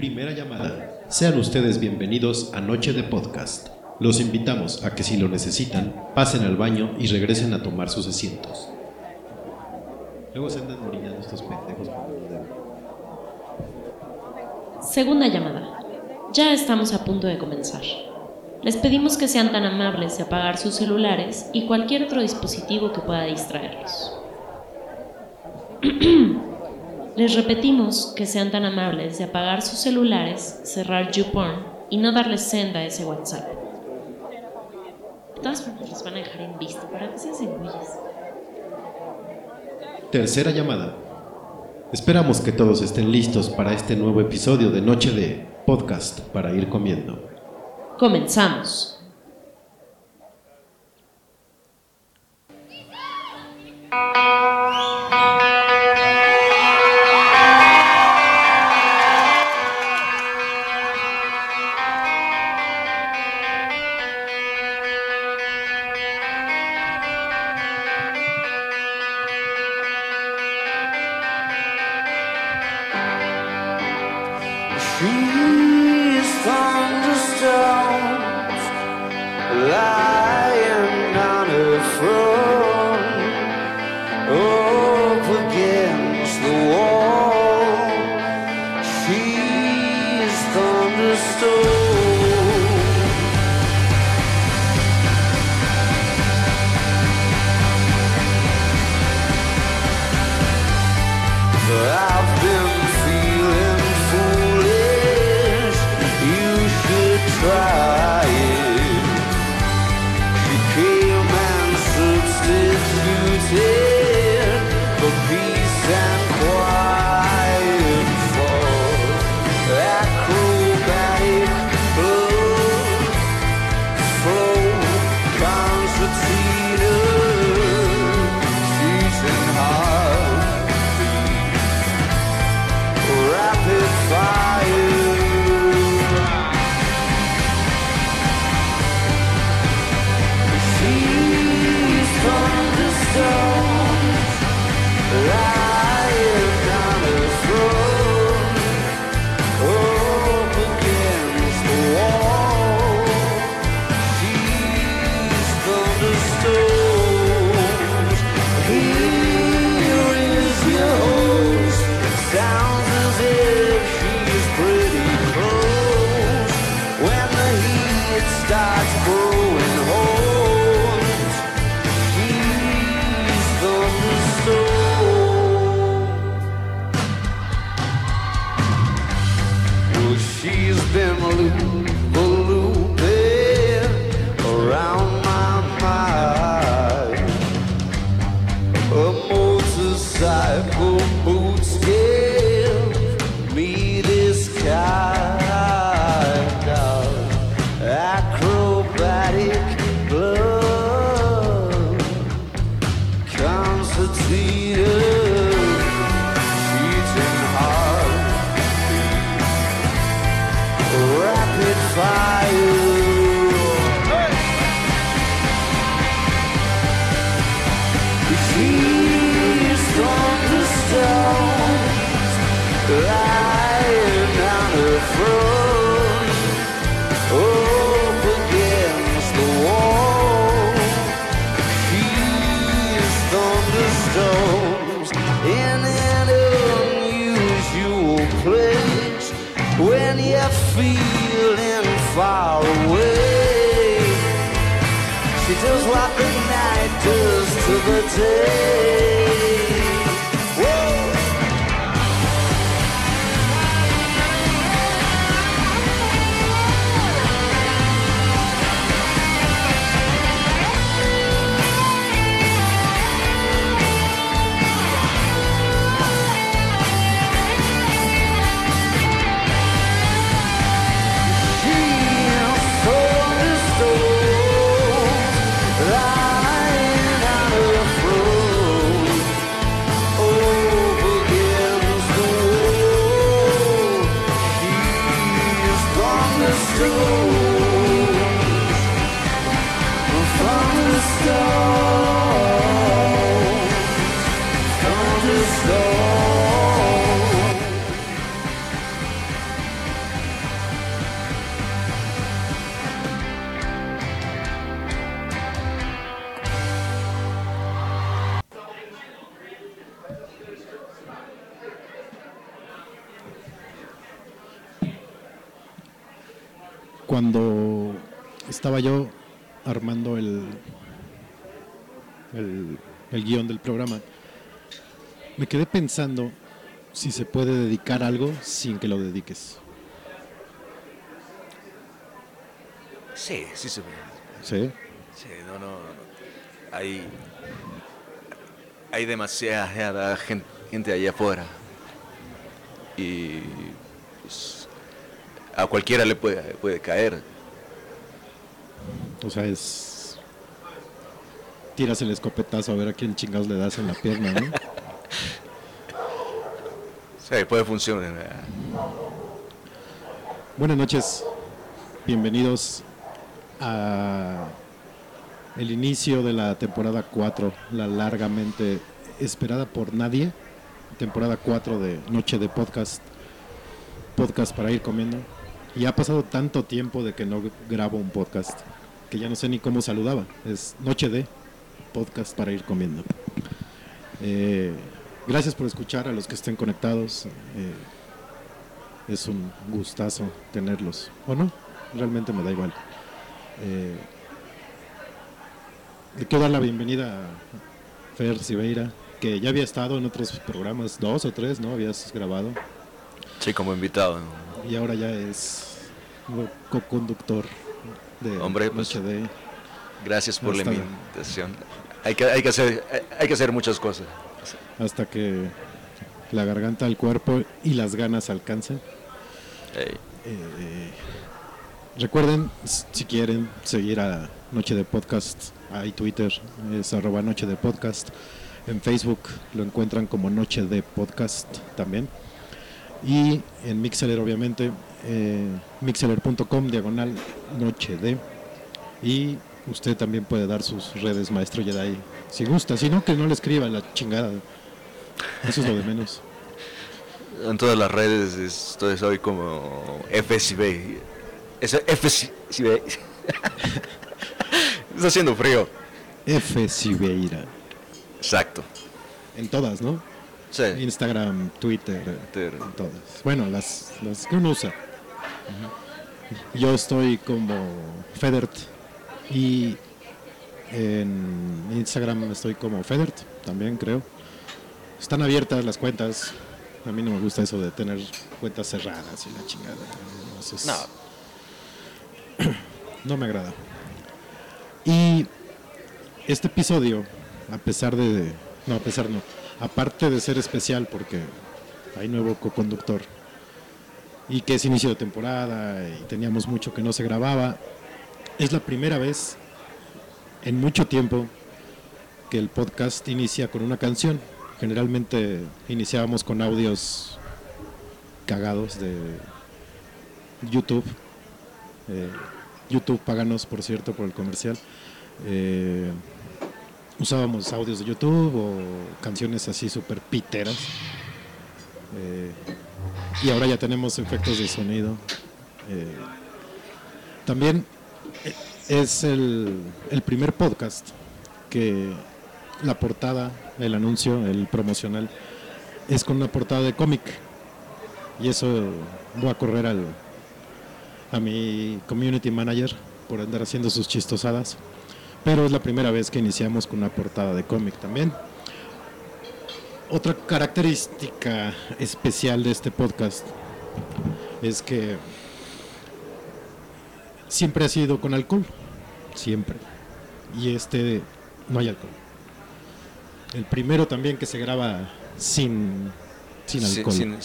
Primera llamada. Sean ustedes bienvenidos a Noche de Podcast. Los invitamos a que si lo necesitan, pasen al baño y regresen a tomar sus asientos. Luego se andan estos pendejos. Segunda llamada. Ya estamos a punto de comenzar. Les pedimos que sean tan amables de apagar sus celulares y cualquier otro dispositivo que pueda distraerlos. Les repetimos que sean tan amables de apagar sus celulares, cerrar YouPorn y no darles senda a ese WhatsApp. De todas formas, los van a dejar en visto para que se hacen güeyes. Tercera llamada. Esperamos que todos estén listos para este nuevo episodio de Noche de Podcast para ir comiendo. Comenzamos. say quedé pensando si se puede dedicar algo sin que lo dediques. Sí, sí se puede. ¿Sí? Sí, no, no. Hay, hay demasiada gen- gente allá afuera. Y pues, a cualquiera le puede, puede caer. O sea, es. Tiras el escopetazo a ver a quién chingados le das en la pierna, ¿no? Sí, puede funcionar. Buenas noches, bienvenidos a el inicio de la temporada 4, la largamente esperada por nadie, temporada 4 de Noche de Podcast, podcast para ir comiendo. Y ha pasado tanto tiempo de que no grabo un podcast que ya no sé ni cómo saludaba. Es Noche de Podcast para ir comiendo. Eh, gracias por escuchar a los que estén conectados. eh, es un gustazo tenerlos. ¿O no? Realmente me da igual. Eh, le quiero dar la bienvenida a Fer Siveira, que ya había estado en otros programas, dos o tres, ¿no? Habías grabado. Sí, como invitado. Y ahora ya es co-conductor de Hombre, pues, de... Gracias por la invitación. Hay que, hay, que hacer, hay- hay que hacer muchas cosas. Hasta que la garganta, el cuerpo y las ganas alcancen. Eh, recuerden, si quieren, seguir a Noche de Podcast. Hay Twitter, es arroba Noche de Podcast. En Facebook lo encuentran como Noche de Podcast también. Y en Mixeler, obviamente, eh, mixeler.com, diagonal Noche de. Y usted también puede dar sus redes, Maestro Jedi, si gusta. Si no, que no le escriba la chingada. Eso es lo de menos. En todas las redes estoy, soy como FSB. Es FSB. Está haciendo frío. F. Siveira. Exacto. En todas, ¿no? Sí. Instagram, Twitter, Twitter. en todas. Bueno, las, las que uno usa. Yo estoy como Federt y en Instagram estoy como Federt, también creo. Están abiertas las cuentas. A mí no me gusta eso de tener cuentas cerradas y la chingada. No. no me agrada. Y este episodio, a pesar de. No, a pesar no. Aparte de ser especial porque hay nuevo co-conductor y que es inicio de temporada y teníamos mucho que no se grababa, es la primera vez en mucho tiempo que el podcast inicia con una canción. Generalmente iniciábamos con audios cagados de YouTube. Eh, YouTube, páganos por cierto por el comercial. Eh, usábamos audios de YouTube o canciones así súper piteras. Eh, y ahora ya tenemos efectos de sonido. También es el primer podcast que la portada, el anuncio, el promocional, es con una portada de cómic. Y eso voy a correr al, a mi community manager por andar haciendo sus chistosadas. Pero es la primera vez que iniciamos con una portada de cómic también. Otra característica especial de este podcast es que siempre ha sido con alcohol. Siempre. Y este no hay alcohol. El primero también que se graba sin, sin alcohol. sin,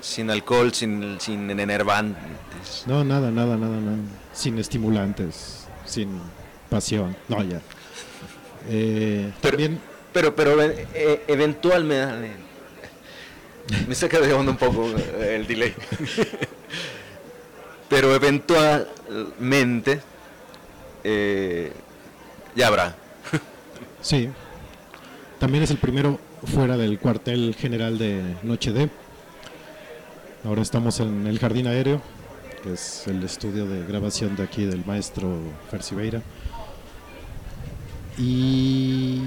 sin alcohol, sin, sin enervantes. No, nada, nada, nada, nada. Sin estimulantes, sin pasión. No, ya. Eh, Pero- también, Pero, pero eh, eventualmente. Me saca de onda un poco eh, el delay. Pero eventualmente. eh, ya habrá. sí. También es el primero fuera del cuartel general de Noche D. Ahora estamos en el Jardín Aéreo, que es el estudio de grabación de aquí del maestro Fercibeira. Y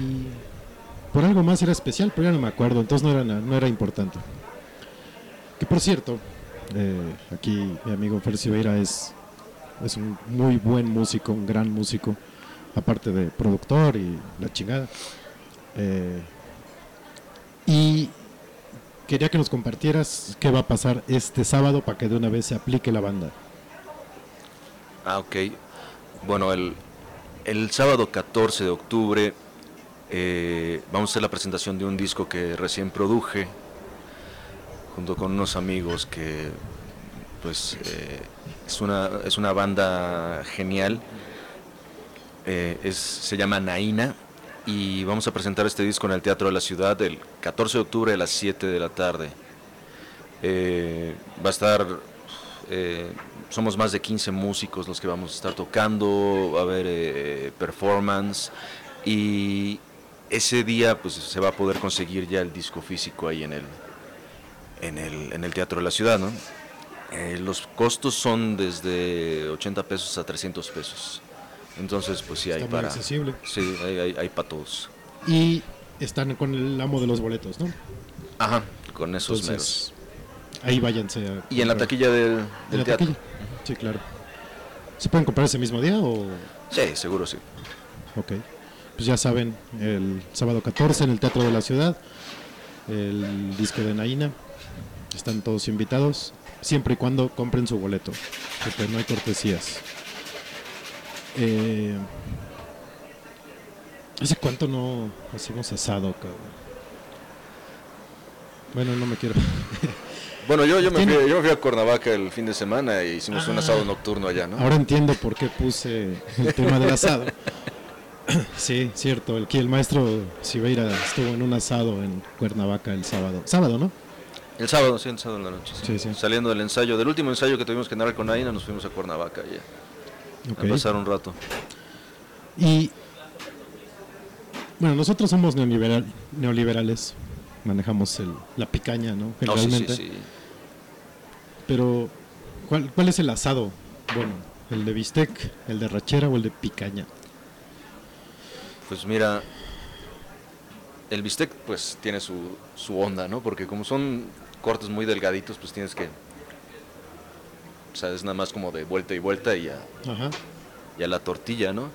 por algo más era especial, pero ya no me acuerdo, entonces no era, no era importante. Que por cierto, eh, aquí mi amigo Fercibeira es Es un muy buen músico, un gran músico, aparte de productor y la chingada. Eh, y quería que nos compartieras qué va a pasar este sábado para que de una vez se aplique la banda. Ah, ok. Bueno, el, el sábado 14 de octubre eh, vamos a hacer la presentación de un disco que recién produje junto con unos amigos que pues eh, es, una, es una banda genial. Es, se llama Naina y vamos a presentar este disco en el Teatro de la Ciudad el 14 de octubre a las 7 de la tarde. Eh, va a estar, eh, somos más de 15 músicos los que vamos a estar tocando, va a haber eh, performance y ese día pues se va a poder conseguir ya el disco físico ahí en el, en el, en el Teatro de la Ciudad, ¿no? Los costos son desde 80 pesos a 300 pesos. Entonces, pues sí, hay Está para... accesible. Sí, hay, hay, hay para todos. Y están con el amo de los boletos, ¿no? Ajá, con esos Entonces, meros. ahí váyanse a Y en la taquilla del, ¿En del la teatro. taquilla? Sí, claro. ¿Se pueden comprar ese mismo día o...? Sí, seguro sí. Ok. Pues ya saben, el sábado 14 en el Teatro de la Ciudad, el disco de Naina. Están todos invitados, siempre y cuando compren su boleto, porque no hay cortesías. Eh, ¿Hace cuánto no hacemos asado, cabrón? Bueno, no me quiero... Bueno, yo, yo, me fui, yo me fui a Cuernavaca el fin de semana y hicimos un Ah. asado nocturno allá, ¿no? Ahora entiendo por qué puse el tema del asado. Sí, cierto. Aquí el maestro Siveira estuvo en un asado en Cuernavaca el sábado. Sábado, ¿no? El sábado, sí, el sábado en la noche. Sí, sí. Saliendo del ensayo, del último ensayo que tuvimos que narrar con Aina, nos fuimos a Cuernavaca ya. Ok. A pasar un rato. Y bueno, nosotros somos neoliberal- neoliberales, manejamos el- la picaña, ¿no? No, sí, sí, Generalmente. sí. Pero ¿cuál, ¿cuál es el asado? Bueno, el de bistec, el de rachera o el de picaña. Pues mira, el bistec pues tiene su, su onda, ¿no? Porque como son cortes muy delgaditos, pues tienes que... O sea, es nada más como de vuelta y vuelta y ya, Ajá. ya la tortilla, ¿no?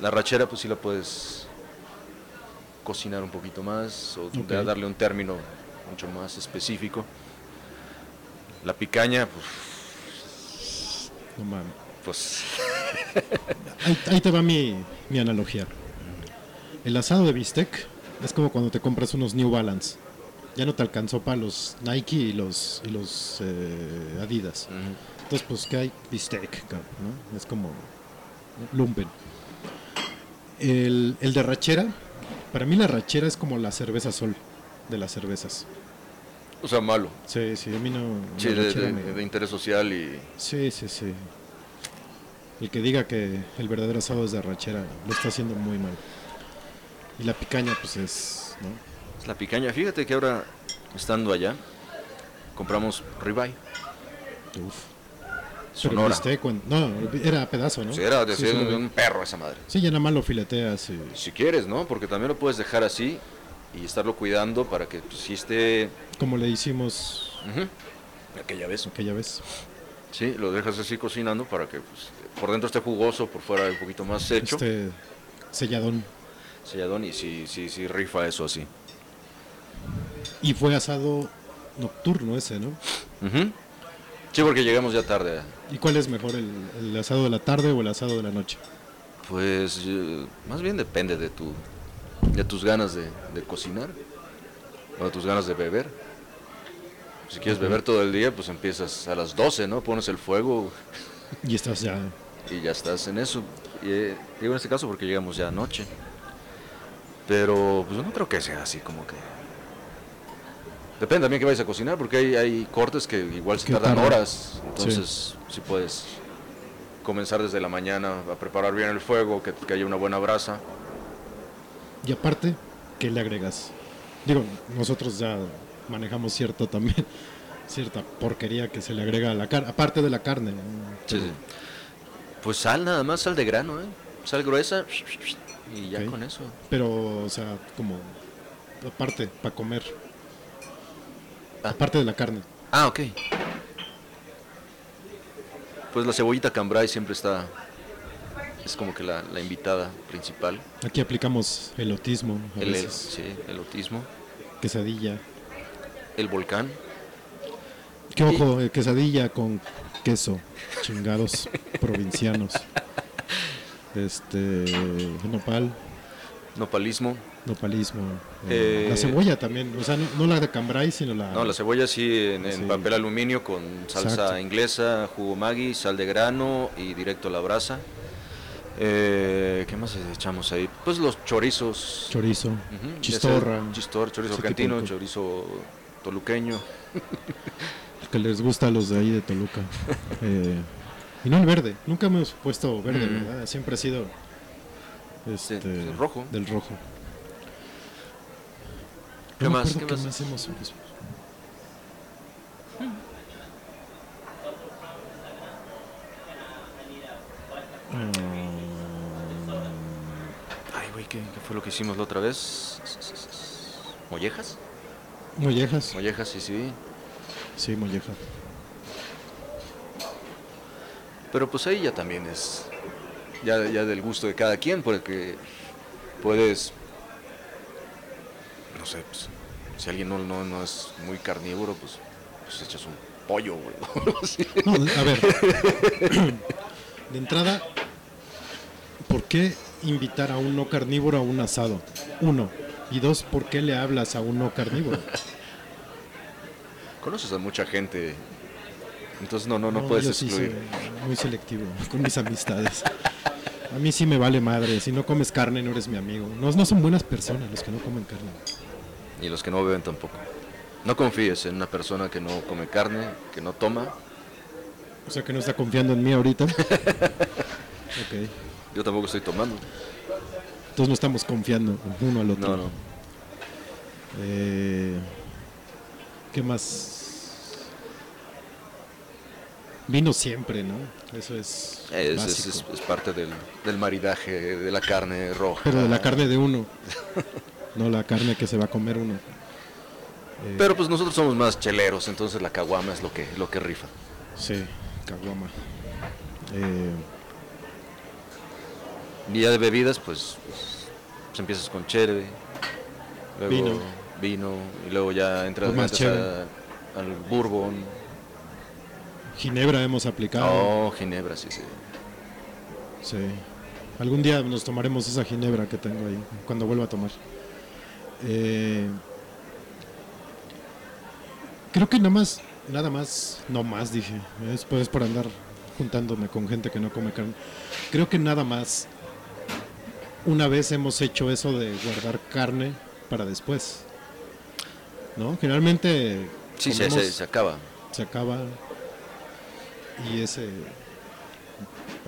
La rachera pues sí la puedes cocinar un poquito más o Ok. darle un término mucho más específico. La picaña, pues, No mames. pues Ahí, ahí te va mi, mi analogía. El asado de bistec es como cuando te compras unos New Balance. Ya no te alcanzó para los Nike y los, y los eh, Adidas. Entonces, pues, ¿qué hay? Bistec, cabrón, ¿no? Es como lumpen. El, el de rachera, para mí la rachera es como la cerveza sol de las cervezas. o sea, malo. Sí, sí, a mí no... Sí, de, rachera de- me- de interés social y... Sí, sí, sí. El que diga que el verdadero asado es de rachera lo está haciendo muy mal. Y la picaña, pues es. ¿no? Es la picaña. Fíjate que ahora, estando allá, compramos ribeye. Uf. Sonora. bistec, cuan- no, era pedazo, ¿no? Sí, era de Sí, ser un perro esa madre. Sí, ya nada más lo fileteas y. Si quieres, ¿no? Porque también lo puedes dejar así y estarlo cuidando para que pues, si esté... Como le hicimos. Aquella vez. aquella vez. Sí, lo dejas así cocinando para que pues, por dentro esté jugoso, por fuera un poquito más hecho. Este selladón. Selladón y sí, sí, sí, rifa eso así. Y fue asado nocturno ese, ¿no? Sí, porque llegamos ya tarde. ¿Y cuál es mejor, el, el asado de la tarde o el asado de la noche? Pues más bien depende de tu de tus ganas de, de cocinar o de tus ganas de beber. Si quieres beber todo el día, pues empiezas a las 12, ¿no? Pones el fuego Y estás ya. y ya estás en eso. Y, eh, digo en este caso porque llegamos ya anoche. Pero pues no creo que sea así como que... Depende también que vayas a cocinar, porque hay, hay cortes que igual se Que tardan horas. Entonces, si puedes comenzar desde la mañana a preparar bien el fuego, que, que haya una buena brasa. Y aparte, ¿qué le agregas? Digo, nosotros ya manejamos cierto también, cierta porquería que se le agrega a la carne, aparte de la carne. Sí, sí. Pues sal nada más, sal de grano, ¿eh? Sal gruesa y ya con eso. Pero, o sea, como aparte, para comer. Ah. Aparte de la carne. Ah, ok. Pues la cebollita cambrai siempre está, es como que la, la invitada principal. Aquí aplicamos elotismo, a El, el- veces, sí, el autismo, quesadilla. el volcán. Que ojo, eh, quesadilla con queso, chingados provincianos. Este, nopal, Nopalismo. Nopalismo. eh, Eh, la cebolla también, o sea, no, no la de cambray, sino la... No, la cebolla sí en, en Sí. papel aluminio con salsa Exacto. inglesa, jugo Maggi, sal de grano y directo a la brasa. Eh, ¿Qué más echamos ahí? Pues los chorizos. chorizo, chistorra, Chistor, chorizo tipo argentino, chorizo toluqueño. que les gusta a los de ahí de Toluca. Eh, y no el verde, nunca hemos puesto verde, Mm. ¿verdad? Siempre ha sido este, rojo. Del rojo. ¿Qué No más? ¿Qué qué más? más hemos puesto. Ay, güey, ¿qué, qué fue lo que hicimos la otra vez? ¿Mollejas? Mollejas. Mollejas, sí, sí. Sí, molleja. Pero pues ahí ya también es ya, ya del gusto de cada quien, porque puedes, no sé, pues, si alguien no, no, no es muy carnívoro, pues, pues echas un pollo, güey. No, a ver. De entrada, ¿por qué invitar a un no carnívoro a un asado? Uno. Y dos, ¿por qué le hablas a un no carnívoro? Conoces a mucha gente, entonces no, no, no, puedes yo sí soy excluir. muy selectivo con mis amistades. A mí sí me vale madre. Si no comes carne, no eres mi amigo. No, no son buenas personas los que no comen carne. Y los que no beben tampoco. No confíes en una persona que no come carne, que no toma. O sea que no está confiando en mí ahorita. Ok. Yo tampoco estoy tomando. Entonces no estamos confiando uno al otro. No, no. Eh, ¿Qué más? Vino siempre, ¿no? Eso es, Es, es- básico. es- es parte del, del maridaje de la carne roja. Pero de la carne de uno, no la carne que se va a comer uno. Eh, Pero pues nosotros somos más cheleros, entonces la caguama es lo que, lo que rifa. Sí, caguama. Eh, Y ya de bebidas, pues, pues, pues empiezas con cheve, luego Vino. vino, y luego ya entras, Pues más entras a- al bourbon, Ginebra hemos aplicado. oh, ginebra, sí, sí. Sí. Algún día nos tomaremos esa ginebra que tengo ahí, cuando vuelva a tomar. Eh, creo que nada más, nada más, no más dije, después por andar juntándome con gente que no come carne. Creo que nada más, una vez hemos hecho eso de guardar carne para después. ¿No? Generalmente Sí, se, comemos- se, se acaba. se acaba y ese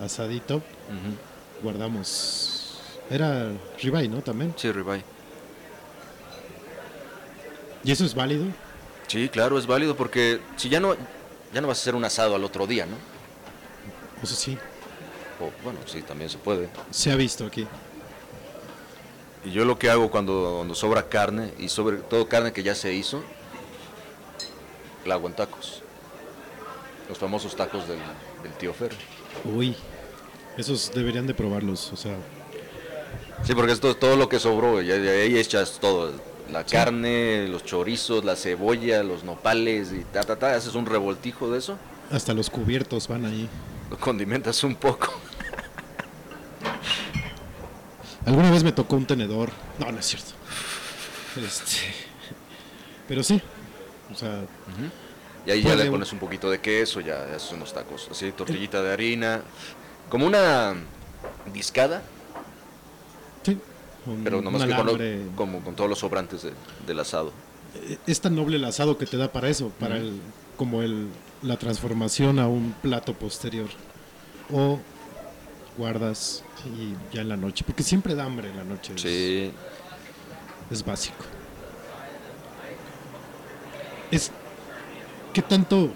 asadito guardamos. Era ribeye, ¿no? También. Sí, ribeye. ¿Y eso es válido? Sí, claro, es válido porque si ya no, ya no vas a hacer un asado al otro día, ¿no? O sea, sí, O, bueno, sí, también se puede. se ha visto aquí. Y yo lo que hago cuando, cuando sobra carne, y sobre todo carne que ya se hizo, la hago en tacos. Los famosos tacos del, del tío Fer. Uy, esos deberían de probarlos. O sea, Sí, porque esto es todo lo que sobró, y ahí echas todo. La carne, los chorizos, la cebolla, los nopales y ta, ta, ta. Haces un revoltijo de eso, hasta los cubiertos van ahí. lo condimentas un poco. Alguna vez me tocó un tenedor. No, no es cierto. Este, pero sí. O sea, Y ahí ya Puede le pones un poquito de queso, ya haces unos tacos. Así, tortillita de harina. Como una discada. Un- pero nomás que con, lo- como con todos los sobrantes de- del asado. es tan noble el asado que te da para eso, para el, como el, la transformación a un plato posterior. O guardas y ya en la noche, porque siempre da hambre en la noche. es- Sí, Es, básico. Es qué tanto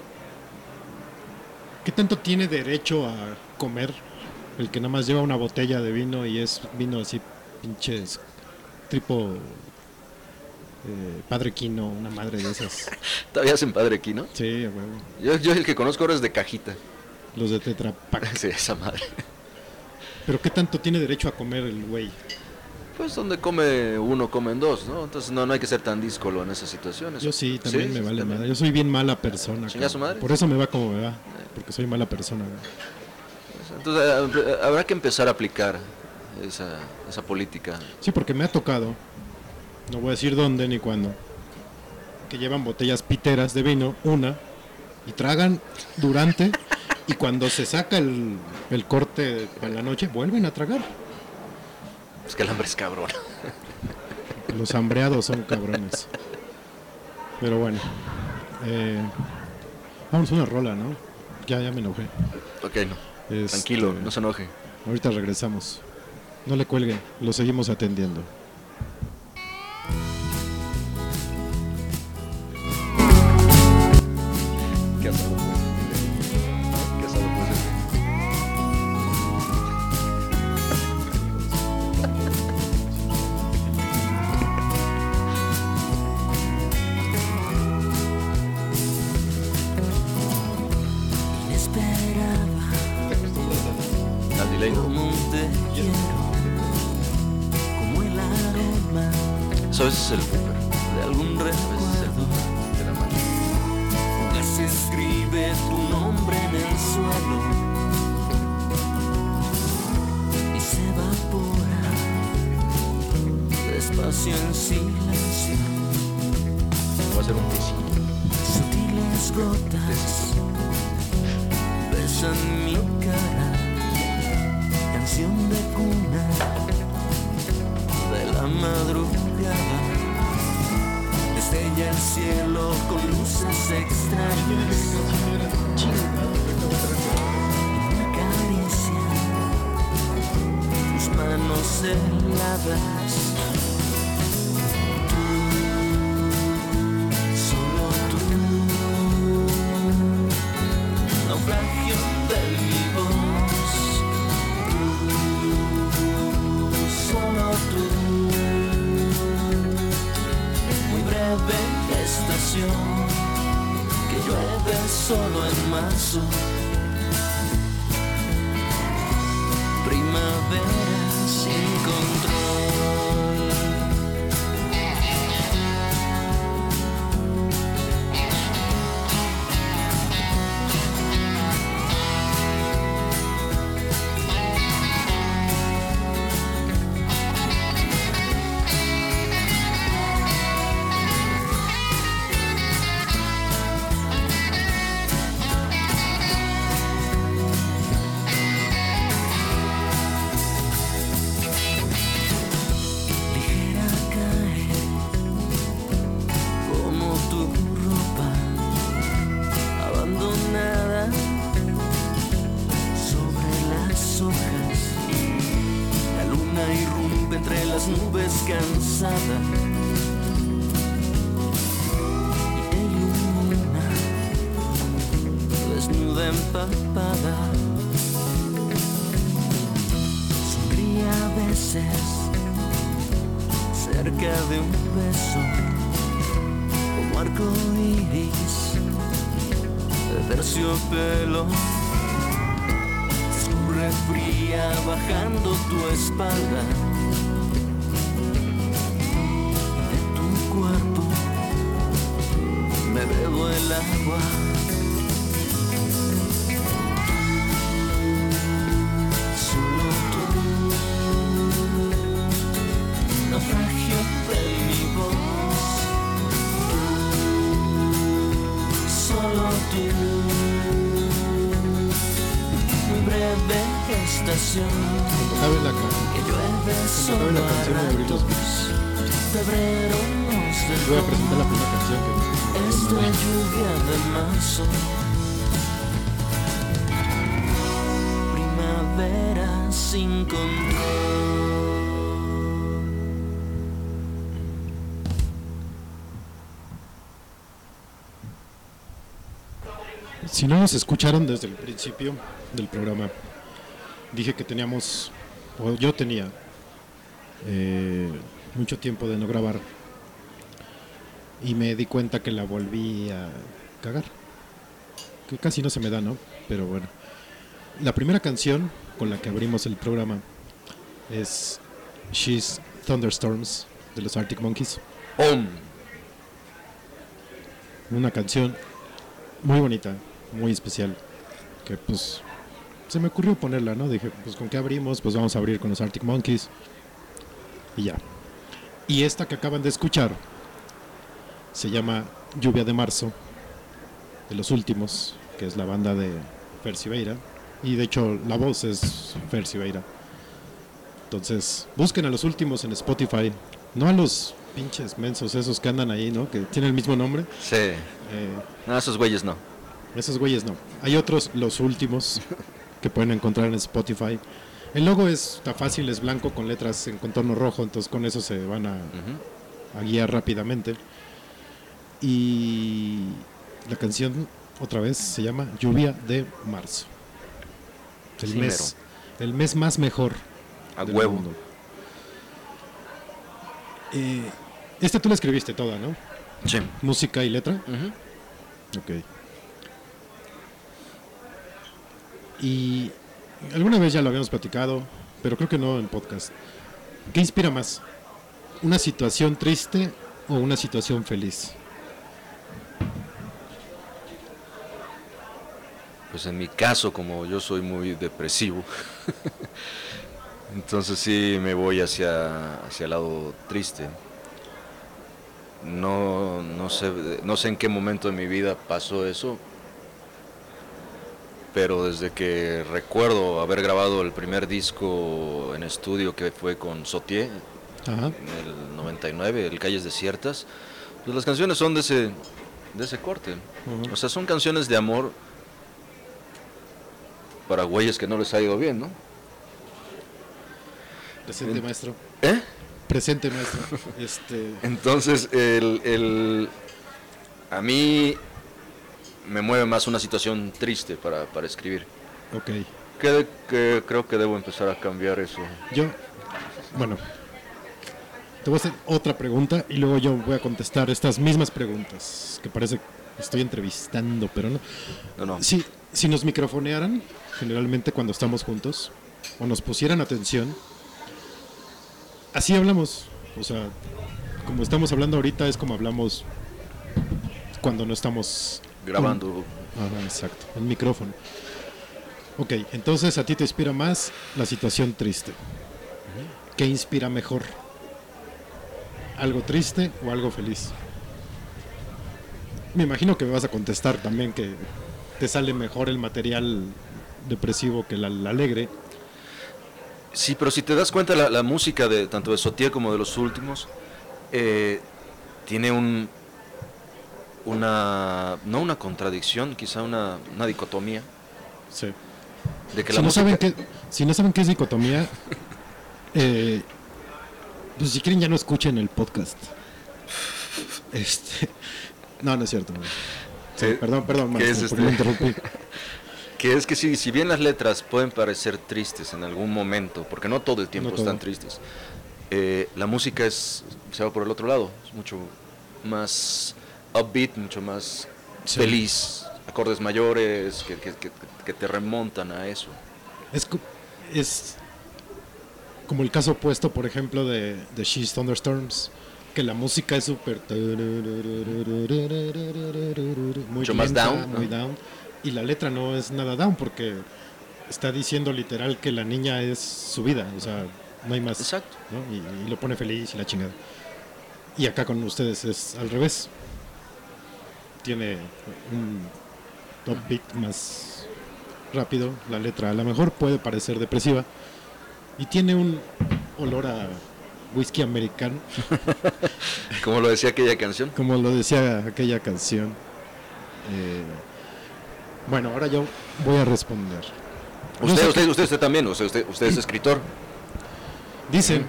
qué tanto tiene derecho a comer el que nada más lleva una botella de vino y es vino así pinches tipo eh, Padre Quino, una madre de esas. todavía hacen padre aquí, ¿no? Sí, a huevo. Yo, yo el que conozco ahora es de cajita. Los de Tetra Pak. Sí, esa madre. Pero ¿qué tanto tiene derecho a comer el güey? Pues donde come uno, comen dos, ¿no? Entonces no, no hay que ser tan díscolo en esas situaciones. Yo sí, también me vale también. madre. Yo soy bien mala persona. ¿Chinga cabrón. su madre? Por eso me va como me va. Porque soy mala persona. Entonces eh, habrá que empezar a aplicar esa, esa política. Sí, porque me ha tocado, no voy a decir dónde ni cuándo, que llevan botellas piteras de vino, una, y tragan durante, y cuando se saca el, el corte en la noche, vuelven a tragar. Es que el hambre es cabrón. Los hambreados son cabrones. Pero bueno, eh, vamos a una rola, ¿no? Ya, ya me enojé. Ok, no. Este, Tranquilo, no se enoje. Ahorita regresamos. No le cuelguen, lo seguimos atendiendo. ¿Qué gotas besan mi cara, canción de cuna de la madrugada. Destella el cielo con luces extrañas. Una caricia, tus manos heladas. Si no nos escucharon desde el principio del programa, dije que teníamos, o yo tenía, eh, mucho tiempo de no grabar y me di cuenta que la volví a cagar. Que casi no se me da, ¿no? Pero bueno. la primera canción con la que abrimos el programa es She's Thunderstorms de los Arctic Monkeys. Una canción muy bonita, muy especial, que pues se me ocurrió ponerla, ¿no? Dije, pues con qué abrimos, pues vamos a abrir con los Arctic Monkeys y ya. Y esta que acaban de escuchar se llama Lluvia de Marzo, de los últimos, que es la banda de Fer Siveira. Y de hecho la voz es Fer Siveira. Entonces, busquen a los últimos en Spotify, no a los pinches mensos esos que andan ahí, ¿no? Que tienen el mismo nombre. Sí. Eh, No, esos güeyes no. Esos güeyes no. Hay otros, los últimos, que pueden encontrar en Spotify. El logo es, está fácil, es blanco con letras en contorno rojo, entonces con eso se van a, guiar rápidamente. Y la canción, otra vez, se llama Lluvia de Marzo. El, Sí, mes, el mes más mejor. A del huevo. mundo. Eh, esta tú la escribiste toda, ¿no? Sí. Música y letra. Ok. Y alguna vez ya lo habíamos platicado, pero creo que no en podcast. ¿Qué inspira más? ¿Una situación triste o una situación feliz? Pues en mi caso, como yo soy muy depresivo, entonces sí me voy hacia, hacia el lado triste. No, no, sé, no sé en qué momento de mi vida pasó eso, pero desde que recuerdo haber grabado el primer disco en estudio que fue con Sotier, Ajá. en el 99, el Calles Desiertas, pues las canciones son de ese, de ese corte. O sea, son canciones de amor para güeyes que no les ha ido bien, ¿no? Presente, maestro. ¿Eh? Presente, maestro. Este, Entonces, el, el- a mí me mueve más una situación triste para, para escribir. ok. Que, que creo que debo empezar a cambiar eso. Yo, bueno, te voy a hacer otra pregunta y luego yo voy a contestar estas mismas preguntas, que parece que estoy entrevistando, pero no. No, no. Si, si nos microfonearan, generalmente cuando estamos juntos, o nos pusieran atención, así hablamos. O sea, como estamos hablando ahorita es como hablamos cuando no estamos Grabando. Ajá, exacto, el micrófono. Ok, entonces a ti te inspira más la situación triste. ¿Qué inspira mejor? ¿Algo triste o algo feliz? Me imagino que me vas a contestar también que te sale mejor el material depresivo que el alegre. Sí, pero si te das cuenta, la, la música de tanto de Sotier como de los últimos eh, tiene un una no una contradicción, quizá una, una dicotomía Sí. de que Si la no, música saben qué, si no saben qué es dicotomía, eh, pues si quieren ya no escuchen el podcast. Este, no, no es cierto. no. Sí, Perdón, perdón, que maestro, es este- interrumpir. que es que si, si bien las letras pueden parecer tristes en algún momento, porque no todo el tiempo No están tristes, eh, la música es se va por el otro lado, es mucho más upbeat, mucho más Sí. feliz, acordes mayores que, que- que- que te remontan a eso. Es, es como el caso opuesto, por ejemplo, de, de She's Thunderstorms, que la música es súper... Mucho más down, Muy ¿no? down. Y la letra no es nada down porque está diciendo literal que la niña es su vida, o sea, no hay más. Exacto. ¿no? Y, y lo pone feliz y la chingada. Y acá con ustedes es al revés. Tiene un top beat más rápido. La letra a lo mejor puede parecer depresiva. Y tiene un olor a whisky americano, Como lo decía aquella canción. como lo decía aquella canción. Eh, bueno, ahora yo voy a responder. Usted, sé usted, que- usted, usted también, usted, usted, usted es escritor. Dicen,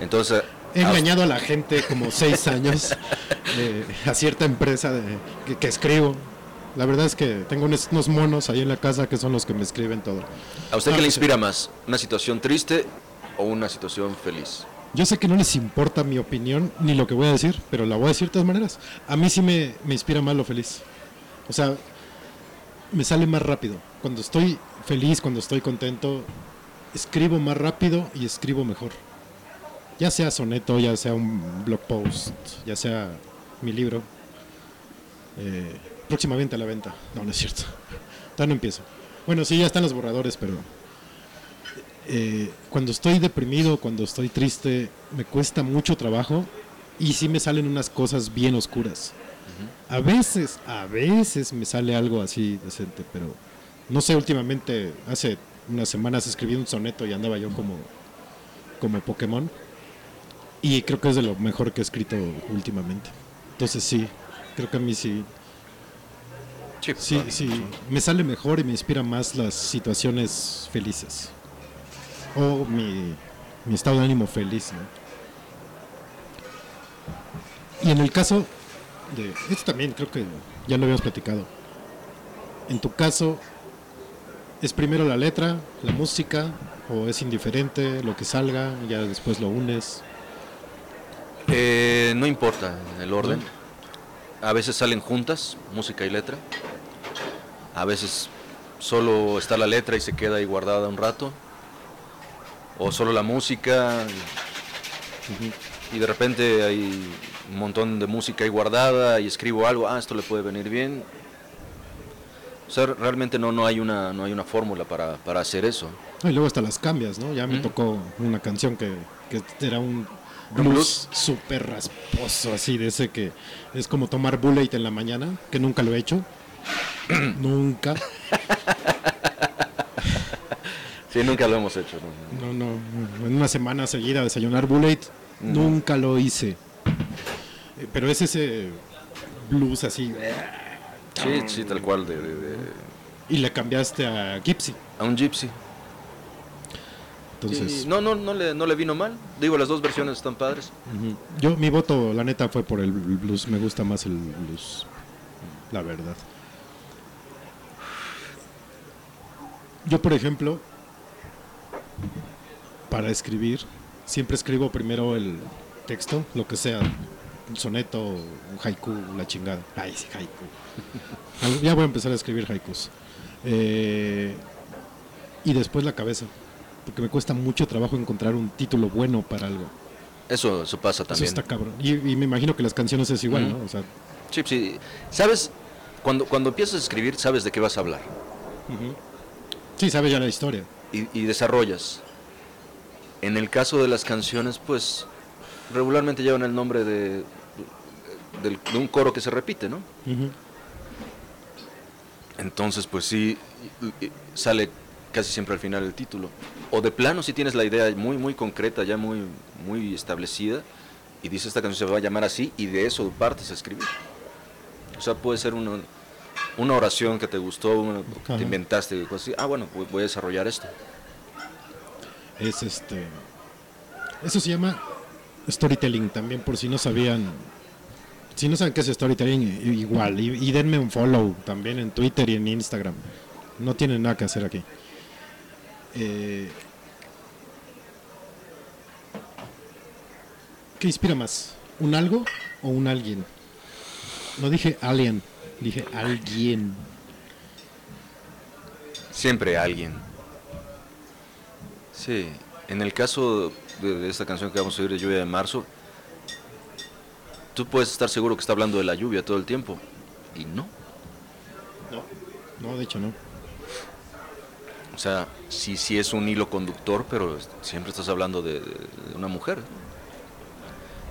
Entonces, He a- engañado a la gente como seis años eh, a cierta empresa de- que, que escribo. La verdad es que tengo unos, unos monos ahí en la casa que son los que me escriben todo. ¿A usted Ah, qué le sí. inspira más? ¿Una situación triste o una situación feliz? Yo sé que no les importa mi opinión ni lo que voy a decir, pero la voy a decir de todas maneras. A mí sí me, me inspira más lo feliz. O sea, me sale más rápido. Cuando estoy feliz, cuando estoy contento, escribo más rápido y escribo mejor. Ya sea soneto, ya sea un blog post, ya sea mi libro. Eh, próximamente a la venta. No, no es cierto. Todavía no empiezo. Bueno, sí, ya están los borradores, pero eh, cuando estoy deprimido, cuando estoy triste, me cuesta mucho trabajo y sí me salen unas cosas bien oscuras. A veces, a veces me sale algo así decente, pero no sé, últimamente, hace unas semanas escribí un soneto y andaba yo como, como Pokémon. Y creo que es de lo mejor que he escrito últimamente. Entonces sí, creo que a mí sí, Sí, sí, sí, me sale mejor y me inspira más las situaciones felices. O mi, mi estado de ánimo feliz, ¿no? Y en el caso de... Esto también creo que ya lo habíamos platicado. En tu caso, ¿es primero la letra, la música, o es indiferente lo que salga, ya después lo unes? No importa el orden. A veces salen juntas, música y letra. A veces solo está la letra y se queda ahí guardada un rato. O solo la música. Y de repente hay un montón de música ahí guardada y escribo algo, ah, esto le puede venir bien. O sea, realmente no, no hay una, no hay una fórmula para, para hacer eso. Y luego hasta las cambias, ¿no? Ya me tocó una canción que, que era ¿Un blues súper rasposo, así de ese que es como tomar bullet en la mañana, que nunca lo he hecho. nunca. Sí, nunca lo hemos hecho. ¿no? No, no. En una semana seguida desayunar bullet, nunca lo hice. Eh, Pero es ese blues así. Sí, sí, tal cual, de, de- de- Y le cambiaste a Gypsy. a un gypsy. Entonces, Y no, no, no le, no le vino mal. Digo, las dos versiones están padres. yo, mi voto, la neta, fue por el blues. Me gusta más el blues. La verdad. Yo, por ejemplo, para escribir, siempre escribo primero el texto, lo que sea, un soneto, un haiku, la chingada. Ay, sí, haiku. Ya voy a empezar a escribir haikus. Eh, y después la cabeza, porque me cuesta mucho trabajo encontrar un título bueno para algo. Eso, eso pasa Eso también. está cabrón. Y, y me imagino que las canciones es igual. ¿no? O sea, Sí, sí. ¿Sabes? Cuando, cuando empiezas a escribir, sabes de qué vas a hablar. sí, sabes ya la historia. Y, y desarrollas. En el caso de las canciones, pues regularmente llevan el nombre de, del- de un coro que se repite, ¿no? Entonces, pues sí, sale casi siempre al final el título. O de plano, si tienes la idea muy, muy concreta, ya muy, muy establecida, y dices esta canción se va a llamar así, y de eso partes a escribir. O sea, puede ser una, una oración que te gustó, una, que te inventaste, cosas así. Ah, bueno, voy- voy a desarrollar esto. Es este. Eso se llama storytelling también, por si no sabían. Si no saben qué es storytelling, igual. Y, y denme un follow también en Twitter y en Instagram. No tienen nada que hacer aquí. Eh, ¿Qué inspira más? ¿Un algo o un alguien? No dije alien, dije alguien. Siempre alguien. Sí, en el caso de, de esta canción que vamos a oír de Lluvia de Marzo, tú puedes estar seguro que está hablando de la lluvia todo el tiempo. Y no. No, no, de hecho no. O sea, sí, sí es un hilo conductor, pero siempre estás hablando de, una mujer.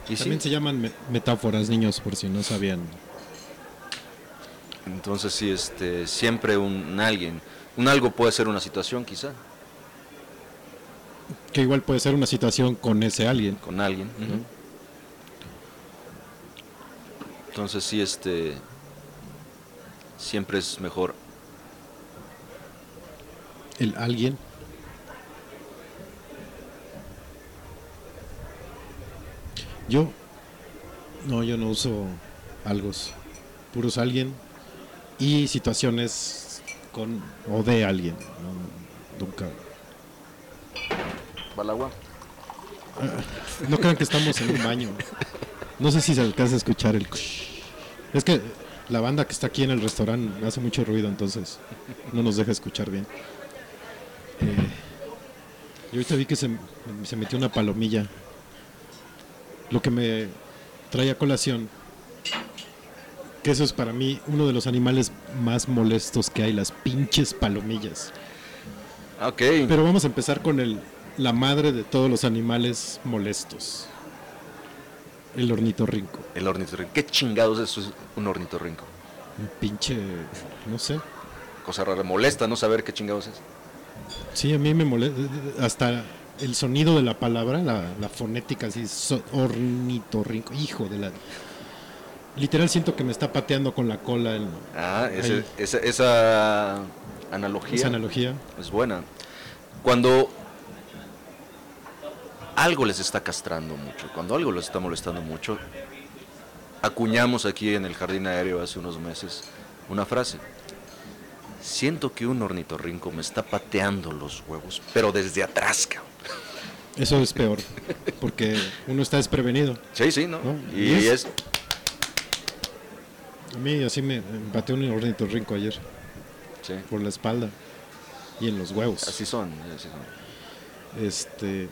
Y sí, También se llaman me- metáforas, niños, por si no sabían. entonces sí, este, siempre un alguien. Un algo puede ser una situación, quizá, Que igual puede ser una situación con ese alguien. con alguien. Entonces sí, este, siempre es mejor El alguien. Yo, no, yo no uso algos. Puros alguien y situaciones con o de alguien. No, nunca. Balagua. No crean que estamos en un baño. No sé si se alcanza a escuchar el. Es que la banda que está aquí en el restaurante hace mucho ruido, entonces no nos deja escuchar bien. Eh, y ahorita vi que se, se metió una palomilla. Lo que me trae a colación, que eso es para mí uno de los animales más molestos que hay, las pinches palomillas. Ok. Pero vamos a empezar con el, la madre de todos los animales molestos. El ornitorrinco. El ornitorrinco. ¿Qué chingados es un ornitorrinco? Un pinche, no sé. Cosa rara, molesta no saber qué chingados es. Sí, a mí me molesta. Hasta el sonido de la palabra, la, la fonética, así, so- ornitorrinco. Hijo de la. Literal siento que me está pateando con la cola el- Ah, ese- esa, esa analogía esa analogía. es buena. Cuando algo les está castrando mucho, cuando algo les está molestando mucho, acuñamos aquí en el jardín aéreo hace unos meses una frase siento que un ornitorrinco me está pateando los huevos, pero desde atrás, cabrón. Eso es peor, porque uno está desprevenido. Sí, sí, ¿no? Y, es? A mí así me pateó un ornitorrinco ayer. Sí. Por la espalda y en los huevos. Así son, eh, así son. Este...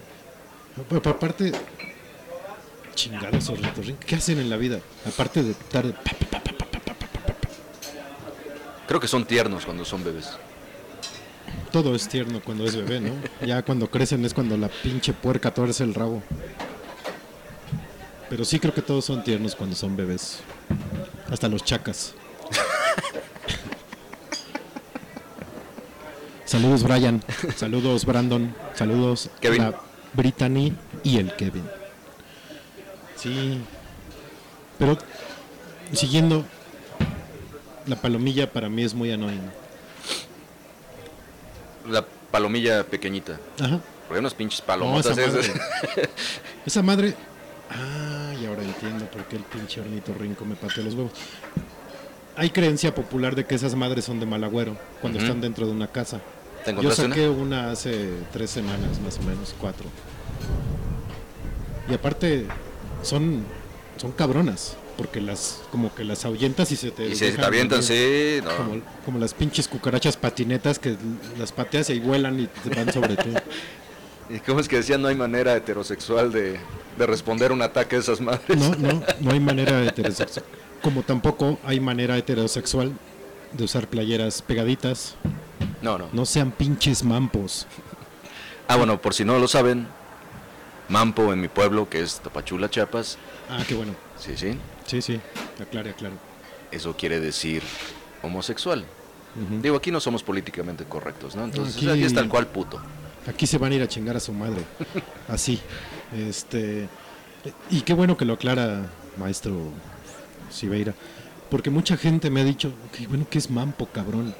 Aparte... Chingados ornitorrincos. ¿Qué hacen en la vida? Aparte de tarde... Creo que son tiernos cuando son bebés. Todo es tierno cuando es bebé, ¿no? Ya cuando crecen es cuando la pinche puerca torce el rabo. Pero sí creo que todos son tiernos cuando son bebés. Hasta los chacas. Saludos Brian, saludos Brandon, saludos Kevin. la Brittany y el Kevin. Sí, pero siguiendo, la palomilla para mí es muy annoying. La palomilla pequeñita. Ajá. Porque hay unas pinches No, palomotas. esa madre. Esa madre. Ah, y ahora entiendo por qué el pinche ornitorrinco me pateó los huevos. Hay creencia popular de que esas madres son de mal agüero cuando están dentro de una casa. ¿Te Yo saqué una? una hace tres semanas, más o menos, cuatro. Y aparte, son, son cabronas, porque las, como que las ahuyentas y se te. Y se dejan te avientan, sí. No. Como, como las pinches cucarachas patinetas que las pateas y vuelan y te van sobre ti. ¿Y cómo es que decían no hay manera heterosexual de, de responder un ataque a esas madres? No, no, no hay manera heterosexual. Como tampoco hay manera heterosexual de usar playeras pegaditas. No, no. No sean pinches mampos. Ah, bueno, por si no lo saben, Mampo en mi pueblo, que es Tapachula, Chiapas, Ah, qué bueno. sí, sí, Sí, sí, aclare, aclare. eso quiere decir homosexual. Digo, aquí no somos políticamente correctos, ¿no? Entonces Aquí- aquí es tal cual puto. Aquí se van a ir a chingar a su madre. Así. Este. Y qué bueno que lo aclara, maestro Siveira. Porque mucha gente me ha dicho, qué bueno que es mampo, cabrón.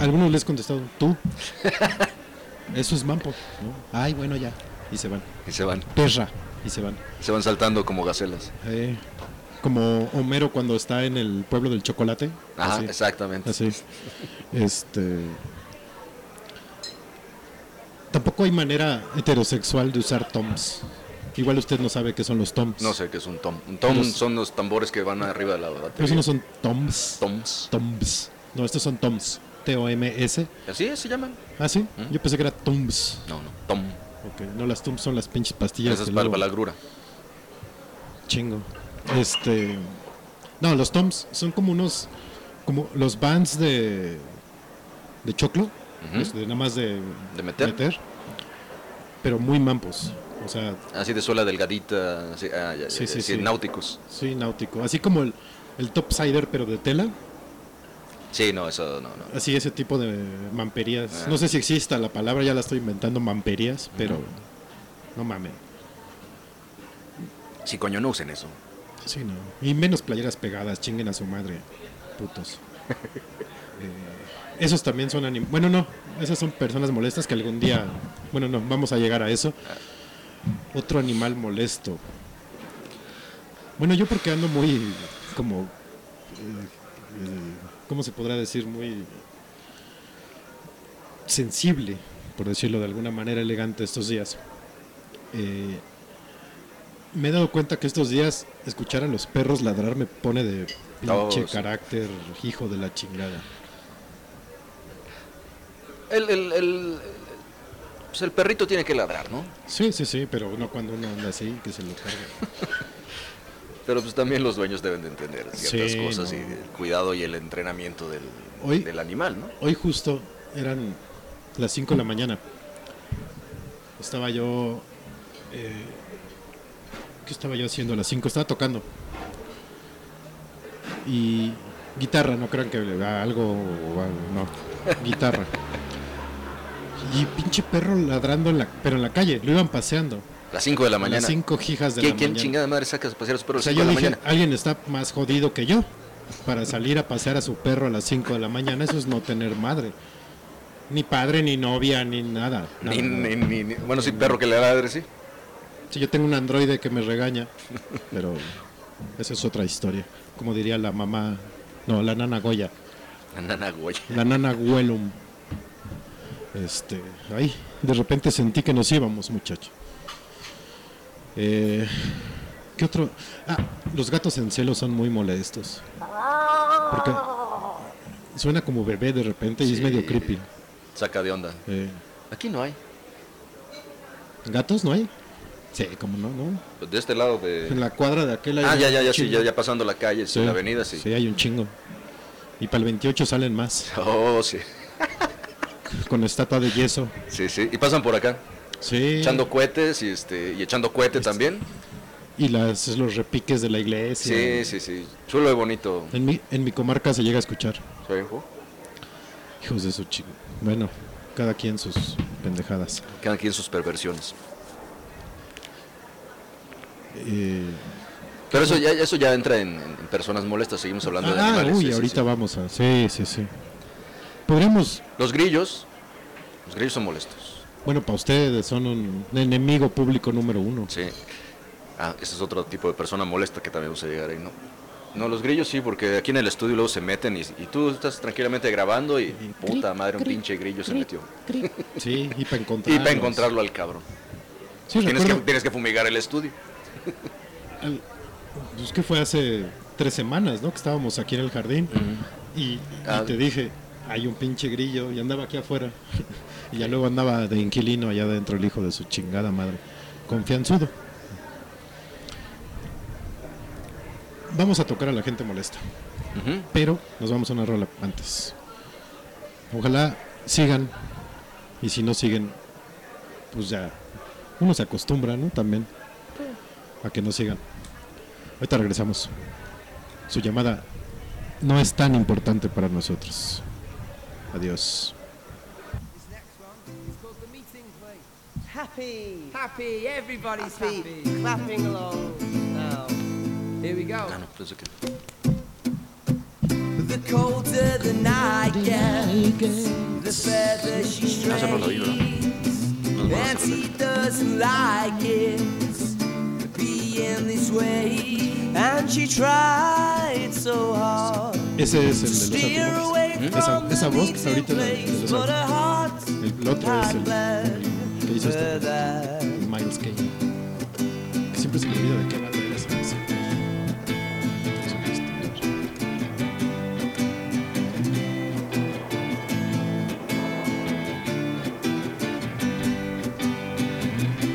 Algunos les he contestado, tú. Eso es mampo. ¿no? Ay, bueno, ya. Y se van. Y se van, Perra. Y se van. se van saltando como gacelas. Eh, como Homero cuando está en el pueblo del chocolate. Ajá, Así. exactamente. Así. Este. Tampoco hay manera heterosexual de usar toms. Igual usted no sabe qué son los toms. No sé qué es un tom. Un tom Los- son los tambores que van arriba de la batería. Pero esos no son toms. Toms. Toms. No, estos son toms. T-O-M-S. ¿Así se llaman? Ah, sí. ¿Mm? Yo pensé que era toms. No, no, tom. No, las toms son las pinches pastillas. Esa es para luego- la grura. Chingo. Este. No, los toms son como unos. Como los bands de. de choclo. De nada más de. ¿De meter? Pero muy mampos. O sea, Así de suela delgadita, así, ah, ya, ya, Sí, ya, sí, sí, sí. náuticos. sí, náutico. Así como el, el topsider, pero de tela. Sí, no, eso no, no. Así, ese tipo de mamperías. Ah. No sé si exista la palabra, ya la estoy inventando, mamperías, pero. No mames. Sí, coño, no usen eso. Sí, no. Y menos playeras pegadas, chinguen a su madre, putos. Eh, esos también son anim... Bueno, no, esas son personas molestas que algún día... Bueno, no, vamos a llegar a eso. Otro animal molesto. Bueno, yo porque ando muy como... eh, eh, ¿Cómo se podrá decir? Muy sensible, por decirlo de alguna manera elegante estos días. Eh, me he dado cuenta que estos días escuchar a los perros ladrar me pone de pinche Oh, sí. carácter, hijo de la chingada. El, el, el, pues el perrito tiene que ladrar, ¿no? Sí, sí, sí, pero no cuando uno anda así, que se lo carga. Pero pues también los dueños deben de entender ciertas Sí, cosas no. y el cuidado y el entrenamiento del, Hoy- del animal, ¿no? Hoy justo eran las 5 de la mañana. Estaba yo... eh, ¿Qué estaba yo haciendo a las 5? Estaba tocando. Y guitarra, no crean que algo, No, guitarra. Y pinche perro ladrando, en la, pero en la calle, lo iban paseando. Las 5 de la A mañana. las 5 hijas de ¿Quién, la quién mañana. chingada madre saca a pasear a sus perros O a sea, las 5 yo de la dije, mañana? alguien está más jodido que yo para salir a pasear a su perro a las 5 de la mañana. Eso es no tener madre. Ni padre, ni novia, ni nada. nada, Ni, ni- ni- bueno, sí, perro que le ladre, sí. Sí, yo tengo un androide que me regaña, pero esa es otra historia. Como diría la mamá, no, la nana Goya, La nana Goya. la nana Huelum. Este, ahí, de repente sentí que nos íbamos, muchacho. Eh, ¿Qué otro? Ah, los gatos en celo son muy molestos. Porque suena como bebé de repente y es Sí. medio creepy. Saca de onda. Eh, Aquí no hay. ¿Gatos no hay? Sí, como no, ¿no? De este lado de... En la cuadra de aquel hay Ah, ya, ya, ya, sí, ya, ya pasando la calle, sí, la avenida, sí. Sí, hay un chingo. Y para el 28 salen más, Oh, sí. con estatua de yeso. Sí, sí. Y pasan por acá, Sí. echando cohetes y este y echando cohete Este- también. Y las, los repiques de la iglesia. Sí, sí, sí. Chulo y bonito. En mi, en mi comarca se llega a escuchar. Hijos de su chico. Bueno, cada quien sus pendejadas. Quedan aquí en sus perversiones. Eh, Pero eso ya, eso ya entra en, en personas molestas. Seguimos hablando de ah, animales. uy, sí, ahorita sí. vamos a. Sí, sí, sí. Podríamos. Los grillos. Los grillos son molestos. Bueno, para ustedes son un enemigo público número uno. Sí. Ah, ese es otro tipo de persona molesta que también vamos a llegar ahí, ¿no? No, los grillos sí, porque aquí en el estudio luego se meten y, y tú estás tranquilamente grabando y puta madre, un pinche grillo se metió. Sí, y para Y encontrarlos. para encontrarlo al cabrón. Sí, Tienes que, recuerdo, tienes que fumigar el estudio. al- pues que fue hace tres semanas, ¿no? Que estábamos aquí en el jardín. Y, y Ah. te dije, hay un pinche grillo y andaba aquí afuera. y ya luego andaba de inquilino allá adentro el hijo de su chingada madre. Confianzudo. Vamos a tocar a la gente molesta. Pero nos vamos a una rola antes. Ojalá sigan. Y si no siguen, pues ya. Uno se acostumbra, ¿no? También. A que no sigan. Ahorita regresamos. Su llamada no es tan importante para nosotros. Adiós. Happy. Happy, everybody's Happy. happy. Clapping along now. Here we go. Ah, no, pensé que... The colder the night gets, the further she Ah, esa no la oí, ¿verdad? strays. No, no, And esa no la he doesn't like it being this way. And she tried so hard. Ese es el de Steer los away automóviles. Esa, from esa the voz que está ahorita meeting es la de place, los but automóviles. her heart El otro es had el, bled el que hizo este. Miles Kane. Que siempre se me olvida de qué banda era esa. esa.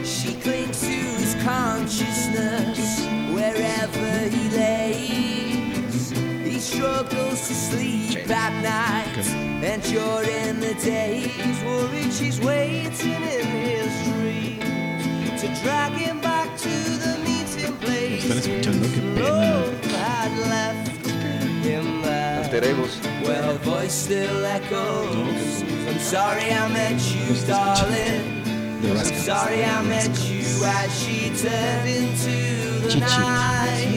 She clings to his consciousness wherever he lays. He struggles to sleep at night and during the days, worried she's waiting voice still echoes. I'm sorry I met you, No está escuchando. darling. I'm sorry I met you as she turned into the night.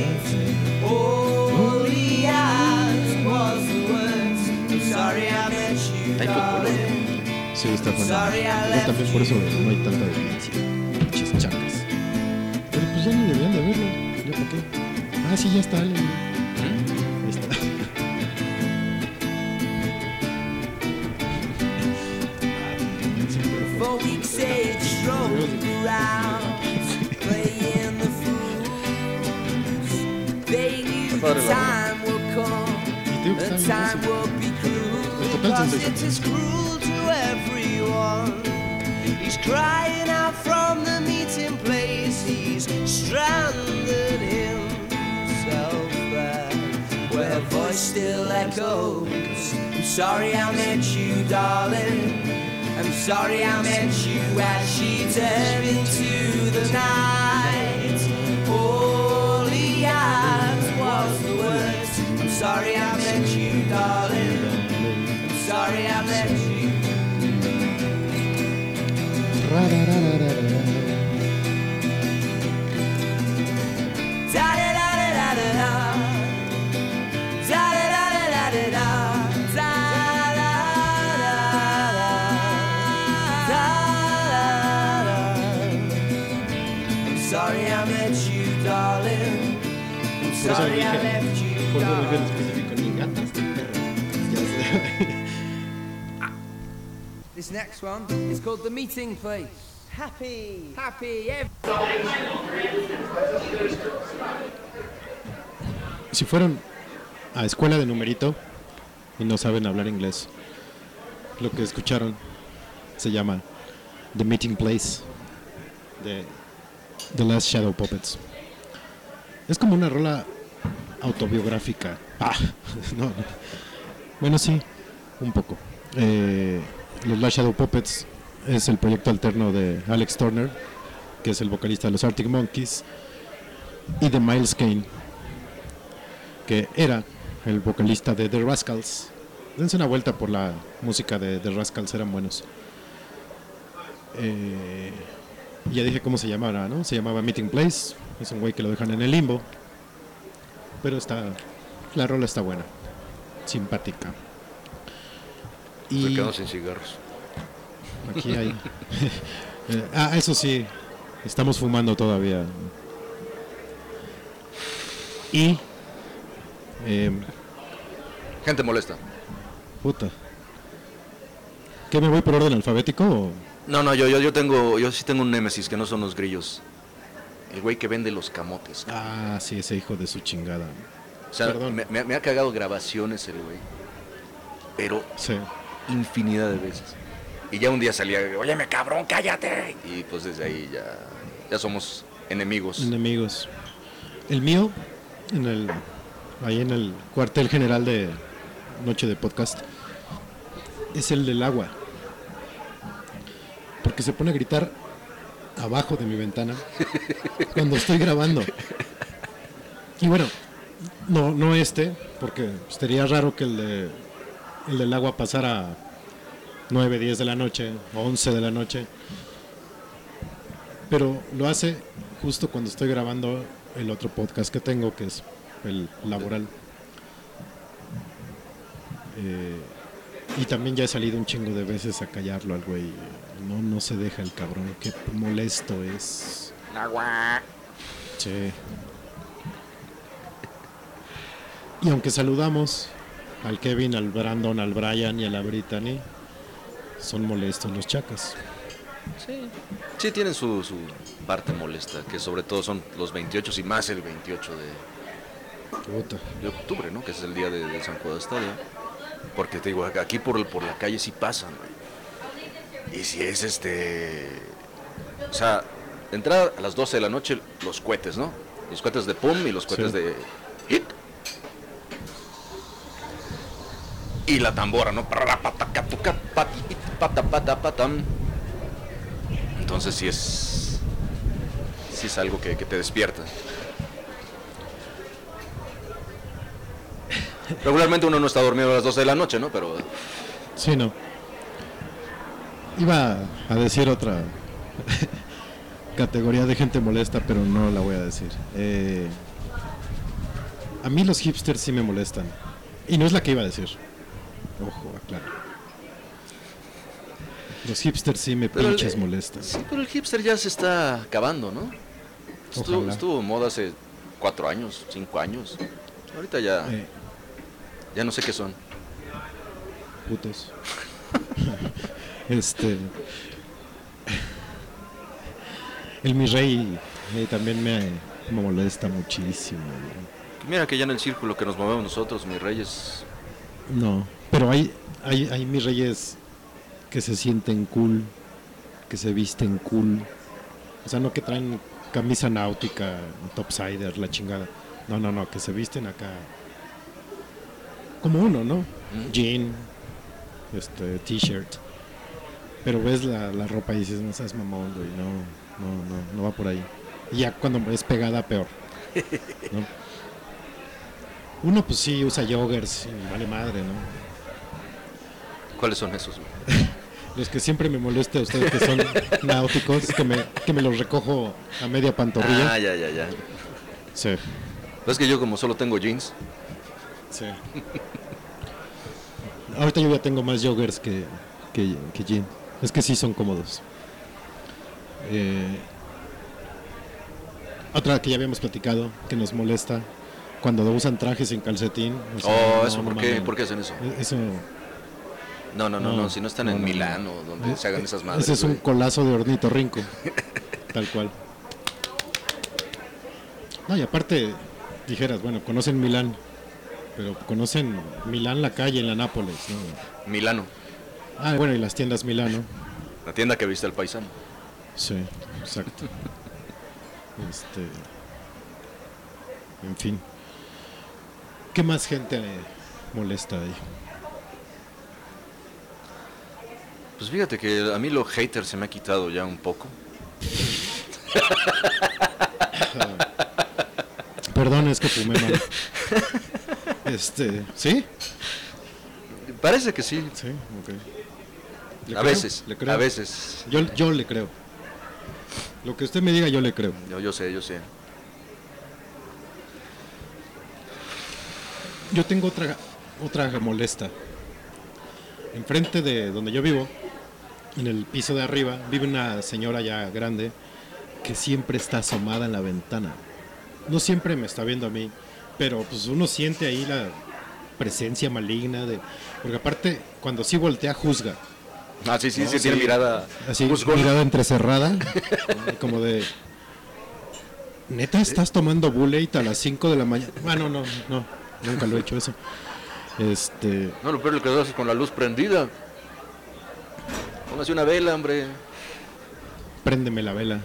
He asked was the words. I'm sorry I met you, Ay, poco, ¿no? darling. Sí, está I Igual también por eso you. no hay tanta violencia. Pinches chacas. Pero pues ya ni deberían de verlo. ¿Ya para qué? Ah, sí, ya está. Ale. It is cruel to everyone. He's crying out from the meeting place. He's stranded himself there, where her voice still echoes. I'm sorry I met you, darling. I'm sorry I met you as she turned into the night. All he had was the words. I'm sorry sorry I met you. Da da da da da da da. Da da da da da da da. Da da da da. Da da da. I'm sorry I met you, darling. I'm sorry I dije, left you, por eso dije en darling. Next one is called The Meeting Place. Happy. Happy. Si fueron a escuela de numerito y no saben hablar inglés, lo que escucharon se llama The Meeting Place de The Last Shadow Puppets. Es como una rola autobiográfica. Ah, no, no. Bueno, sí, un poco. Eh, los Last Shadow Puppets es el proyecto alterno de Alex Turner, que es el vocalista de los Arctic Monkeys, y de Miles Kane, que era el vocalista de The Rascals. Dense una vuelta por la música de The Rascals, eran buenos. Eh, ya dije cómo se llamaba, ¿no? Se llamaba Meeting Place. Es un güey que lo dejan en el limbo. Pero está. La rola está buena. Simpática. Me Y quedo sin cigarros. aquí hay. Eh, ah, eso sí. Estamos fumando todavía. Y. em, Gente molesta. Puta. ¿Qué me voy por orden alfabético? o- No, no, yo, yo, yo tengo, yo sí tengo un némesis que no son los grillos. El güey que vende los camotes. Ah, sí, ese hijo de su chingada. O sea, Perdón. me, me- me ha cagado grabaciones el güey. Pero Sí. Infinidad de veces. Y ya un día salía, óyeme cabrón, cállate. Y pues desde ahí ya, ya somos enemigos. Enemigos. El mío, en el, ahí en el cuartel general de Noche de Podcast, es el del agua. Porque se pone a gritar abajo de mi ventana cuando estoy grabando. Y bueno, no, no este, porque sería raro que el, de, el del agua pasara a 9, 10 de la noche, o 11 de la noche. Pero lo hace justo cuando estoy grabando el otro podcast que tengo, que es el laboral. Eh, y también ya he salido un chingo de veces a callarlo al güey. No, no se deja el cabrón, qué molesto es. Sí. Y aunque saludamos al Kevin, al Brandon, al Brian y a la Brittany, son molestos los chacas. Sí, tienen su, su parte molesta, que sobre todo son los 28 y más el 28 de, octubre, ¿no? Que es el día de, de San Juan de Estadio. Porque te digo, aquí por, la calle sí pasan. Y si es este. O sea, de entrada a las 12 de la noche, los cohetes, ¿no? Los cohetes de pum y los cohetes Sí. de hit. Y la tambora, ¿no? Entonces sí es. Sí es algo que, que te despierta. Regularmente uno no está dormido a las 12 de la noche, ¿no? Pero Sí, no. Iba a decir otra categoría de gente molesta, pero no la voy a decir. Eh, a mí los hipsters sí me molestan. Y no es la que iba a decir. Ojo, aclaro. Los hipsters sí me Pero el- molestan. Sí, pero el hipster ya se está acabando, ¿no? Estuvo, Ojalá. estuvo en moda hace cuatro años, cinco años. Ahorita ya, Eh, ya no sé qué son. putos. este. El mi rey eh, también me, me molesta muchísimo. Mira que ya en el círculo que nos movemos nosotros, mis reyes, No, pero hay, hay, hay mis reyes que se sienten cool, que se visten cool. O sea, no que traen camisa náutica, topsider, la chingada. No, no, no, que se visten acá. Como uno, ¿no? Jean, este, t-shirt. Pero ves la, la ropa y dices, no seas mamón, güey, no, no, no, no va por ahí. Y ya cuando es pegada, peor. ¿no? Uno pues sí usa joggers y vale madre, ¿no? ¿Cuáles son esos? Los que siempre me molesta a ustedes que son náuticos, que me, que me los recojo a media pantorrilla. Ah, ya, ya, ya. Sí, Es que yo como solo tengo jeans, sí. Ahorita yo ya tengo más joggers que, que, que jean. Es que sí son cómodos. Eh, otra que ya habíamos platicado, que nos molesta, cuando usan trajes sin calcetín. o sea, Oh, no, eso, no ¿por qué? ¿Por qué hacen eso? Eso, No, no, no, No, si no están en Milán o donde se hagan esas madres. ese es un güey. colazo de hornito rinco. tal cual. No, y aparte, dijeras, bueno, conocen Milán, pero conocen Milán la calle en la Nápoles, ¿no? Milano, Ah, bueno, y las tiendas Milano. la tienda que viste al paisano. Sí, exacto. Este. En fin. ¿Qué más gente le molesta ahí? Pues fíjate que a mí lo hater se me ha quitado ya un poco. Perdón, es que fumé mal. Este, ¿sí? Parece que sí, Sí, ok. ¿Le a creo? veces, ¿Le creo? a veces. Yo, yo le creo. Lo que usted me diga, yo le creo. Yo, yo sé, yo sé. Yo tengo otra, otra molesta. Enfrente de donde yo vivo, en el piso de arriba, vive una señora ya grande que siempre está asomada en la ventana. No siempre me está viendo a mí, pero pues uno siente ahí la presencia maligna de... Porque aparte, cuando sí voltea, juzga. Ah, sí, sí, No, sí, tiene sí. mirada. Así, juzgona. mirada entrecerrada, como de... ¿Neta estás tomando bullet a las 5 de la mañana? Bueno, no, no, nunca lo he hecho eso. Este, No, lo peor es que lo haces con la luz prendida. Póngase una vela, hombre. préndeme la vela.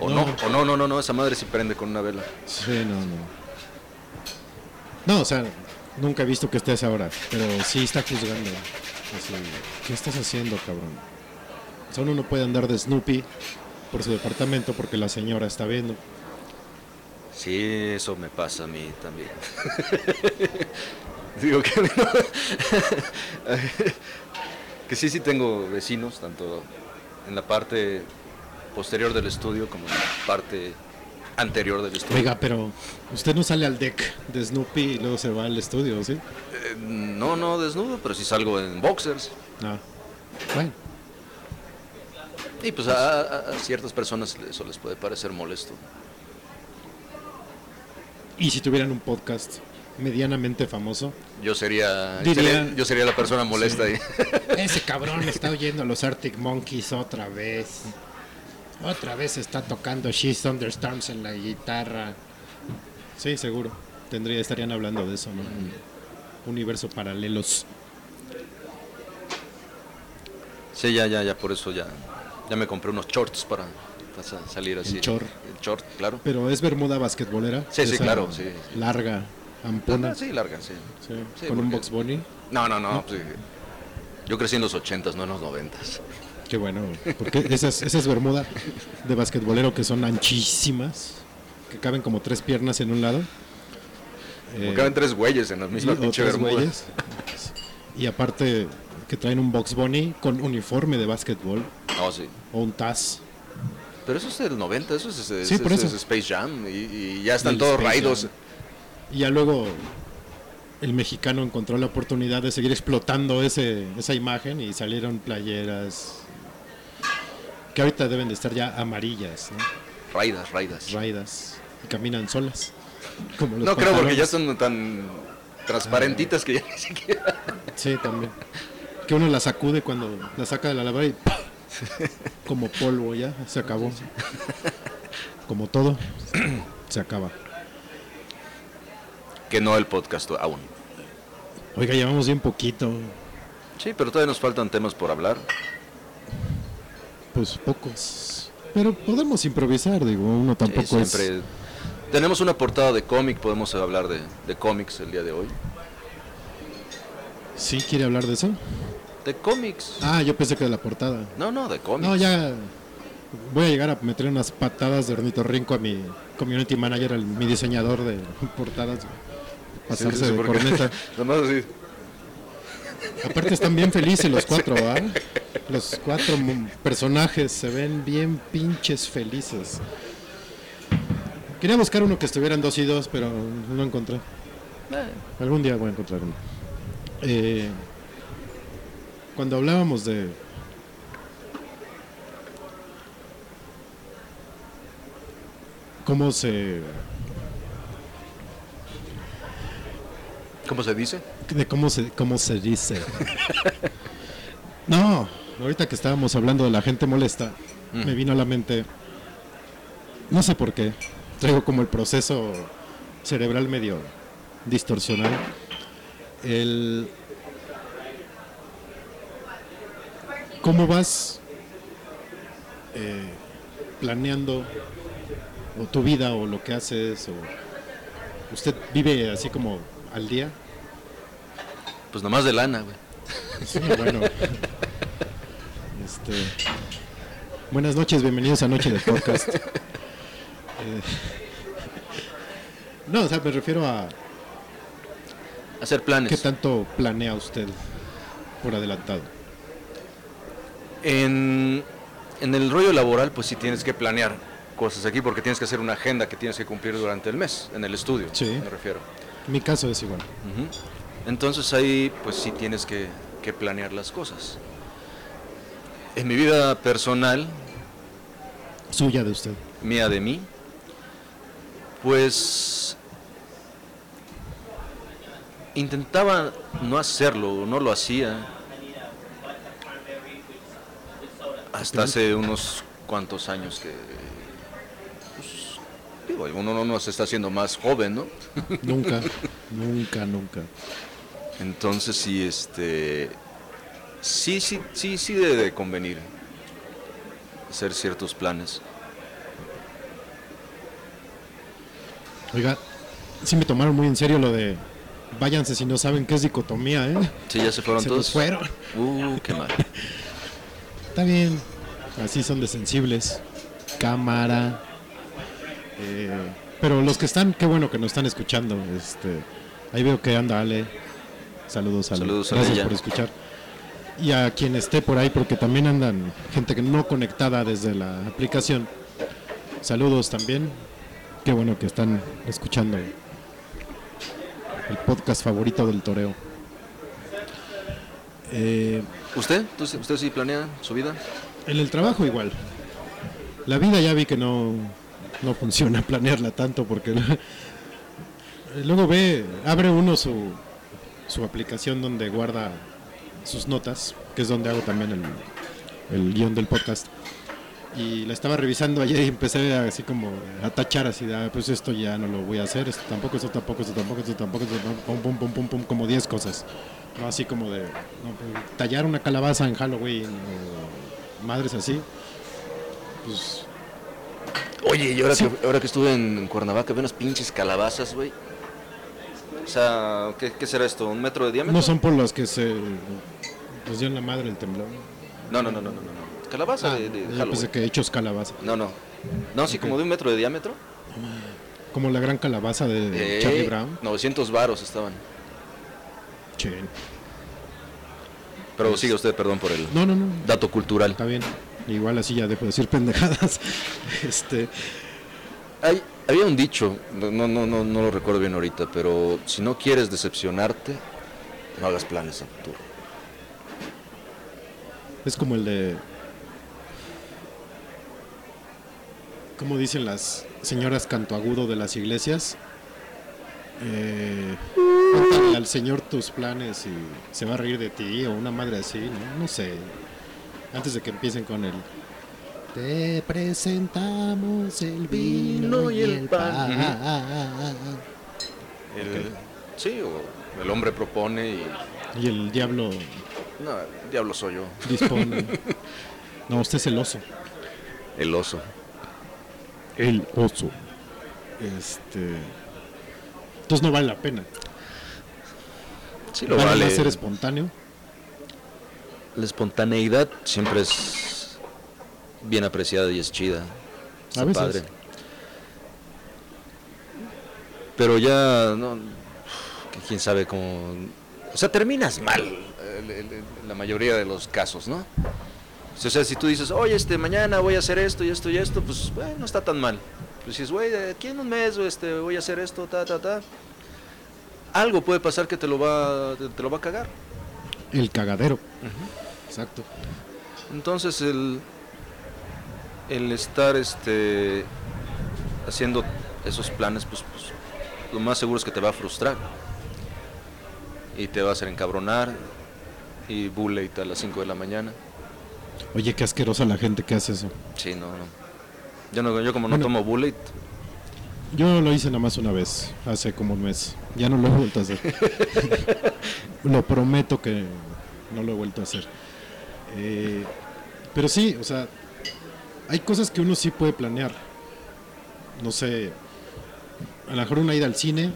O No. no. o no, no, no, no, esa madre sí prende con una vela. Sí, no, no. No, o sea, nunca he visto que estés ahora, pero sí está juzgando. Así, ¿Qué estás haciendo, cabrón? O sea, uno no puede andar de Snoopy por su departamento porque la señora está viendo. Sí, eso me pasa a mí también. Digo que no. Que sí, sí tengo vecinos, tanto en la parte posterior del estudio como en la parte anterior del estudio. Oiga, pero usted no sale al deck de Snoopy y luego se va al estudio, ¿sí? Eh, no, no desnudo, pero sí salgo en boxers. No. Bueno, Y pues a ciertas personas eso les puede parecer molesto. y si tuvieran un podcast medianamente famoso, Yo sería, Diría- sería- yo sería la persona molesta ahí. Ese cabrón está oyendo los Arctic Monkeys otra vez. Otra vez está tocando She's Thunderstorms en la guitarra. Sí, seguro. Tendría, estarían hablando de eso, ¿no? Un universo paralelos. Sí, ya, ya, ya, por eso ya, ya me compré unos shorts para, para sa- salir así. short. El short, claro. Pero es bermuda basquetbolera. Sí, sí, claro, sí, sí. Larga, ampona. Ah, sí, larga, sí. Sí, Sí, con un box bunny. No, no, no. pues, yo crecí en los ochentas, no en los noventas. Qué bueno, porque esas, esas bermudas de basquetbolero que son anchísimas, que caben como tres piernas en un lado. Eh, caben tres güeyes en la y misma pinche otros bermuda. güeyes. Y aparte que traen un box bunny con uniforme de básquetbol No, sí. o un taz. Pero eso es del 90, eso es, es- Sí, es- por eso. es Space Jam y, y ya están todos Space raídos. Jam. Y ya luego el mexicano encontró la oportunidad de seguir explotando ese, esa imagen y salieron playeras que ahorita deben de estar ya amarillas, ¿no? Raidas, raidas. raidas y caminan solas. Como los No creo porque ya son tan transparentitas que ya ni siquiera. Sí, también. Que uno la sacude cuando la saca de la lavadora y ¡pah! como polvo ya, se acabó. Como todo, se acaba. Que no el podcast aún. Oiga, llevamos bien poquito, Sí, pero todavía nos faltan temas por hablar. pues pocos. Pero podemos improvisar, digo, uno Sí, tampoco es... siempre tenemos una portada de cómic, podemos hablar de, de cómics el día de hoy. ¿Sí quiere hablar de eso? De cómics. Ah, yo pensé que de la portada. No, no, de cómics. No, ya voy a llegar a meter unas patadas de ornitorrinco a mi community manager, al, mi diseñador de portadas. Pasarse Sí, sí, de corneta. Nomás así. Aparte están bien felices los cuatro, ¿ah? Los cuatro personajes se ven bien pinches felices. Quería buscar uno que estuviera en dos y dos, pero no encontré. Eh, Algún día voy a encontrar uno. Eh, cuando hablábamos de... cómo se ¿Cómo se dice? de cómo se cómo se dice. No ahorita que estábamos hablando de la gente molesta me vino a la mente no sé por qué traigo como el proceso cerebral medio distorsionado. El cómo vas eh, planeando o tu vida o lo que haces o usted vive así como al día Pues nomás de lana, güey. Sí, bueno. Este, buenas noches, bienvenidos a Noche de Podcast. Eh, no, o sea, me refiero a Hacer planes. qué tanto planea usted por adelantado. En, en el rollo laboral, pues sí tienes que planear cosas aquí porque tienes que hacer una agenda que tienes que cumplir durante el mes, en el estudio, Sí. me refiero. Mi caso es igual. Entonces ahí, pues sí tienes que, que planear las cosas. En mi vida personal, Suya de usted. mía de mí, pues intentaba no hacerlo, no lo hacía. Hasta hace unos cuantos años que... digo, uno no nos está haciendo más joven, ¿no? Nunca, nunca, nunca. Entonces sí, este... Sí, sí, sí, sí debe de convenir hacer ciertos planes. Oiga, sí me tomaron muy en serio lo de váyanse si no saben qué es dicotomía, ¿eh? Sí, ya se fueron Se todos. fueron. Uh, qué mal. Está bien, así son de sensibles. Cámara. Eh, pero los que están, qué bueno que nos están escuchando. Este, ahí veo que anda Ale. Saludos, Ale. Saludos, Gracias por escuchar. Y a quien esté por ahí, porque también andan gente que no conectada desde la aplicación. Saludos también. Qué bueno que están escuchando el podcast favorito del toreo. Eh, ¿Usted? ¿Usted, usted sí planea su vida? en el trabajo igual. La vida ya vi que no, no funciona planearla tanto porque luego ve, abre uno su, su aplicación donde guarda sus notas, que es donde hago también el, el guion del podcast. Y la estaba revisando ayer y empecé así como a tachar así, "Ah, pues esto ya no lo voy a hacer, esto tampoco, esto tampoco, esto tampoco, esto tampoco, esto tampoco, pum, pum, pum, pum, pum, como 10 cosas. No así como de pues, tallar una calabaza en Halloween o madres así. Pues Oye, y ahora, que, ahora que estuve en Cuernavaca, vi unas pinches calabazas, güey. O sea, ¿qué, qué será esto? ¿Un metro de diámetro? no son por los que se les dio en la madre el temblor. No, no, no, no, no. no. Calabaza Ah, de, de yo pensé que hechos calabaza. No, no. No, sí, como de un metro de diámetro. Como la gran calabaza de Eh, Charlie Brown. 900 varos estaban. Che. Pero sigue usted, perdón por el No, no, no. dato cultural. Está bien. Igual así ya dejo de decir pendejadas. Este, Hay, había un dicho, no, no, no, no, lo recuerdo bien ahorita, pero si no quieres decepcionarte, no hagas planes a futuro. es como el de como dicen las señoras cantoagudo de las iglesias. Eh, cuéntale al Señor tus planes y se va a reír de ti o una madre así, no, no sé. Antes de que empiecen con el te presentamos el vino y el pan. El- Sí, o el hombre propone y... Y el diablo No, el diablo soy yo, dispone. no, usted es el oso. el oso. El oso. Este. Entonces no vale la pena. Sí, lo vale, vale. ser espontáneo. La espontaneidad siempre es bien apreciada y es chida. Está veces. padre. Pero ya, no, que quién sabe cómo... O sea, terminas mal la mayoría de los casos, ¿no? O sea, si tú dices, oye, este, mañana voy a hacer esto y esto y esto, pues, bueno, no está tan mal. Pues dices, güey, aquí en un mes este, voy a hacer esto, ta, ta, ta. Algo puede pasar que te lo va, te, te lo va a cagar. El cagadero. Exacto. Entonces el, el estar este haciendo esos planes, pues, pues, lo más seguro es que te va a frustrar. Y te va a hacer encabronar. Y bullet a las 5 de la mañana. Oye, qué asquerosa la gente que hace eso. Sí, no, no. Yo, no, yo como no Bueno. tomo bullet, Yo lo hice nada más una vez, hace como un mes. Ya no lo he vuelto a hacer. lo prometo que no lo he vuelto a hacer. Eh, pero sí, o sea, hay cosas que uno sí puede planear. No sé, a lo mejor una ida al cine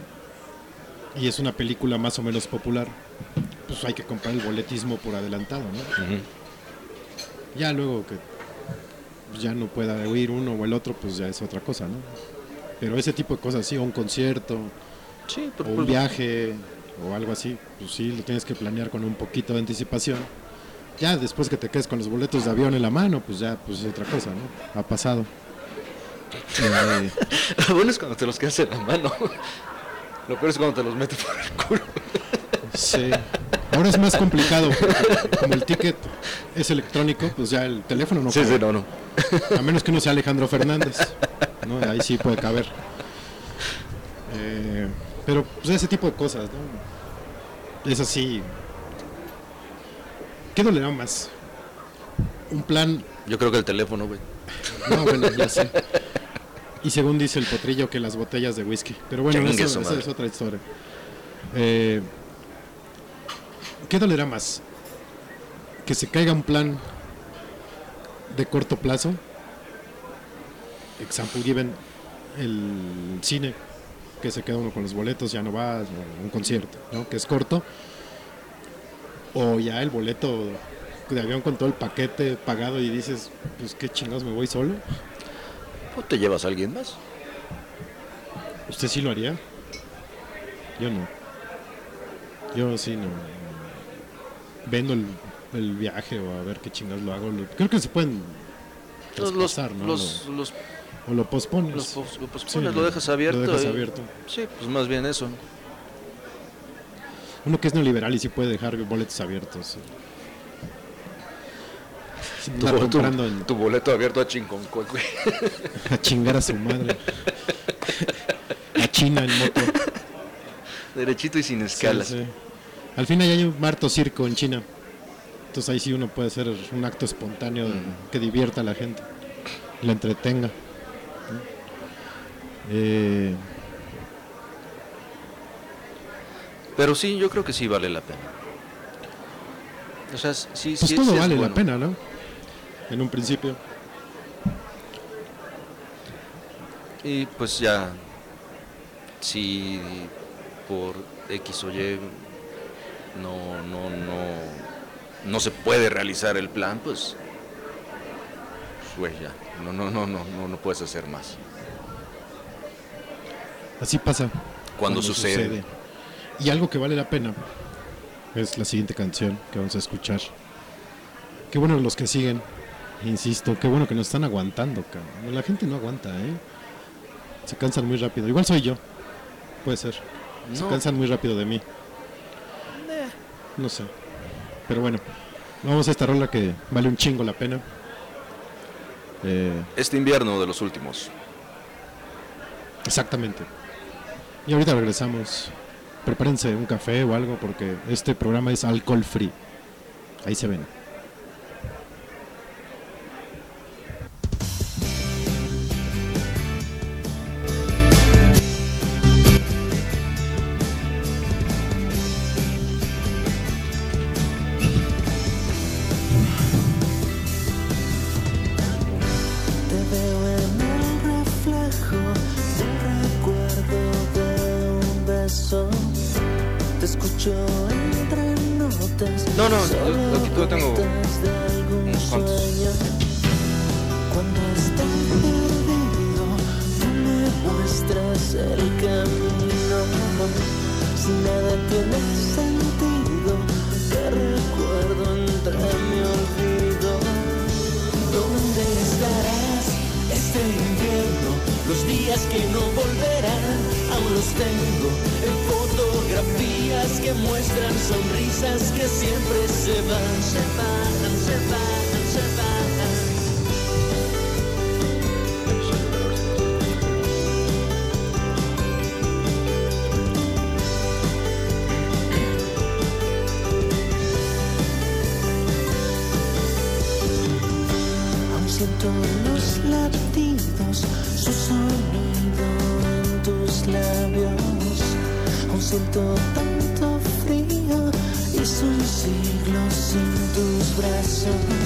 y es una película más o menos popular. Pues hay que comprar el boletismo por adelantado, ¿no? Ya luego que ya no pueda oír uno o el otro, pues ya es otra cosa, ¿no? Pero ese tipo de cosas, sí, o un concierto, sí, o un pues, viaje, o algo así, pues sí, lo tienes que planear con un poquito de anticipación. Ya después que te quedes con los boletos de avión en la mano, pues ya, pues es otra cosa, ¿no? Ha pasado. Eh, bueno es cuando te los quedas en la mano. Lo peor es cuando te los metes por el culo. sí. Ahora es más complicado, como el ticket es electrónico, pues ya el teléfono no Sí, cabe. sí, no, no. A menos que uno sea Alejandro Fernández. ¿no? Ahí sí puede caber. Eh, pero pues ese tipo de cosas, ¿no? Es así. ¿Qué dolerá más? Un plan. Yo creo que el teléfono, güey. No, bueno, ya sé. Y según dice el potrillo, que las botellas de whisky. Pero bueno, esa es otra historia. Eh, ¿Qué dolerá más? Que se caiga un plan de corto plazo. Example given, el cine, que se queda uno con los boletos, ya no va, o un concierto, ¿no? Que es corto. O ya el boleto de avión con todo el paquete pagado y dices, pues qué chingados me voy solo. ¿O te llevas a alguien más? ¿Usted sí lo haría? Yo no. Yo sí no. Vendo el, el viaje o a ver qué chingados lo hago. Lo- creo que se pueden traspasar, ¿no? los, los, Lo- o lo pospones. los pos- lo pospones, Sí, lo dejas abierto. Lo dejas y- abierto. Sí, pues más bien eso. Uno que es neoliberal y sí puede dejar boletos abiertos. Tu, tu- en- tu boleto abierto a güey. a chingar a su madre. a China en moto. Derechito y sin Sí, escalas. sí. Al fin hay un marto circo en China. Entonces ahí sí uno puede hacer un acto espontáneo de- que divierta a la gente, la entretenga. Eh, Pero sí, yo creo que sí vale la pena. O sea, sí, pues sí, todo sí vale bueno. la pena, ¿no? En un principio. Y pues ya, si por X o Y no, no, no, no se puede realizar el plan, pues, pues, ya, no, no, no, no, no, no puedes hacer más. Así pasa. Cuando sucede. Y algo que vale la pena es la siguiente canción que vamos a escuchar. Qué bueno los que siguen, insisto, qué bueno que nos están aguantando, cabrón. La gente no aguanta, ¿eh? Se cansan muy rápido. Igual soy yo. Puede ser. Se No. cansan muy rápido de mí. No sé. Pero bueno, vamos a esta rola que vale un chingo la pena. Eh, Este invierno de los últimos. Exactamente. Y ahorita regresamos. Prepárense un café o algo porque este programa es alcohol free. Ahí se ven. Siento tanto frío y son siglos sin tus brazos.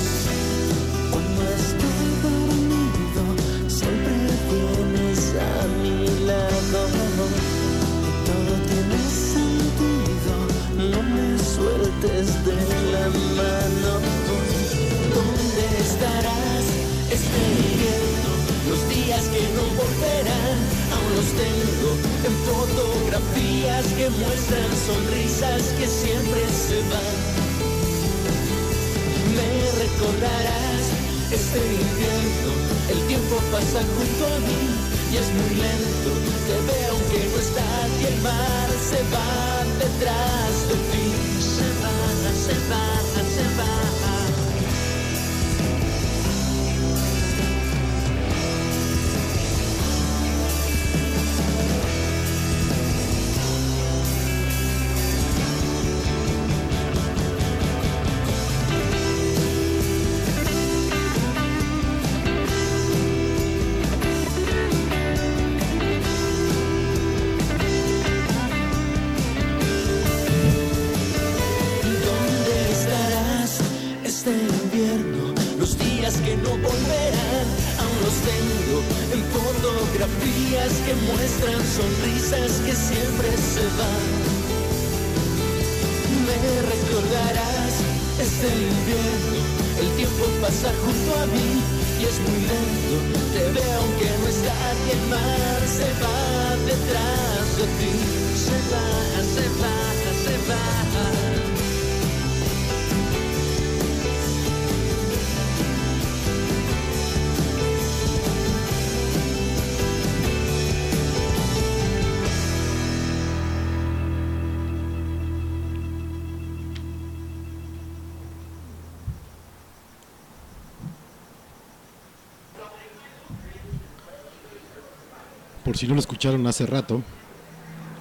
Por si no lo escucharon hace rato,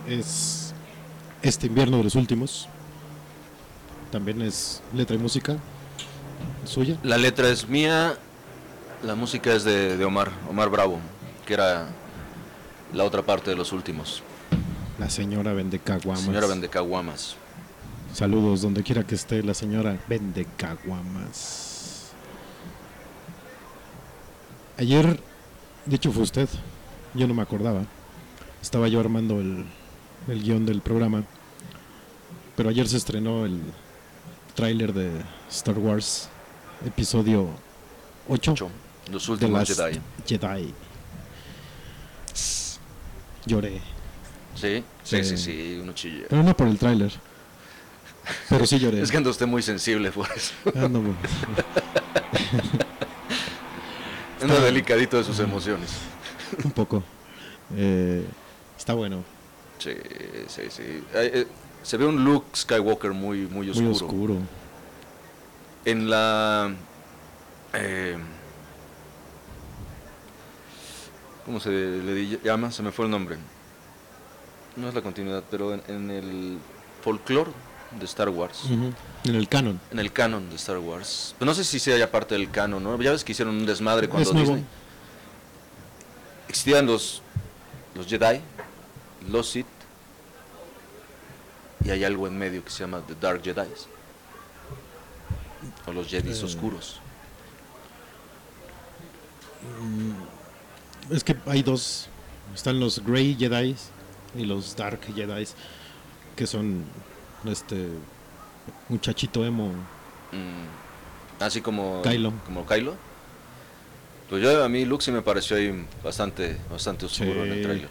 es este invierno de los últimos. También es letra y música suya. La letra es mía, la música es de, de Omar, Omar Bravo, que era la otra parte de los últimos. La señora vende caguamas. Señora Vendecaguamas. Saludos donde quiera que esté la señora vende caguamas. Ayer, de hecho fue usted, yo no me acordaba. Estaba yo armando el, el guion del programa. Pero ayer se estrenó el tráiler de Star Wars, episodio 8. Ocho, Los The últimos Jedi. Jedi. Lloré. Sí, sí, sí, Eh, sí, uno chilla. Pero no por el tráiler. Pero sí lloré. Es que ando usted muy sensible por eso. Ando muy- Anda delicadito de sus emociones. un poco. Eh, está bueno. Sí, sí, sí. Eh, se ve un Luke Skywalker muy, muy oscuro. Muy oscuro. En la... eh, ¿Cómo se le llama? Se me fue el nombre. No es la continuidad, pero en, en el folclore de Star Wars. En el canon. En el canon de Star Wars. Pero no sé si sea ya parte del canon, ¿no? Ya ves que hicieron un desmadre cuando Es nuevo. Existían los, los Jedi, los Sith, y hay algo en medio que se llama The Dark Jedi. O los Jedis Eh. oscuros. Es que hay dos. Están los Grey Jedi y los Dark Jedi, que son este muchachito emo. Mm, así como Kylo. Como Kylo. Pues yo a mí Luke sí me pareció ahí bastante, bastante oscuro en el tráiler.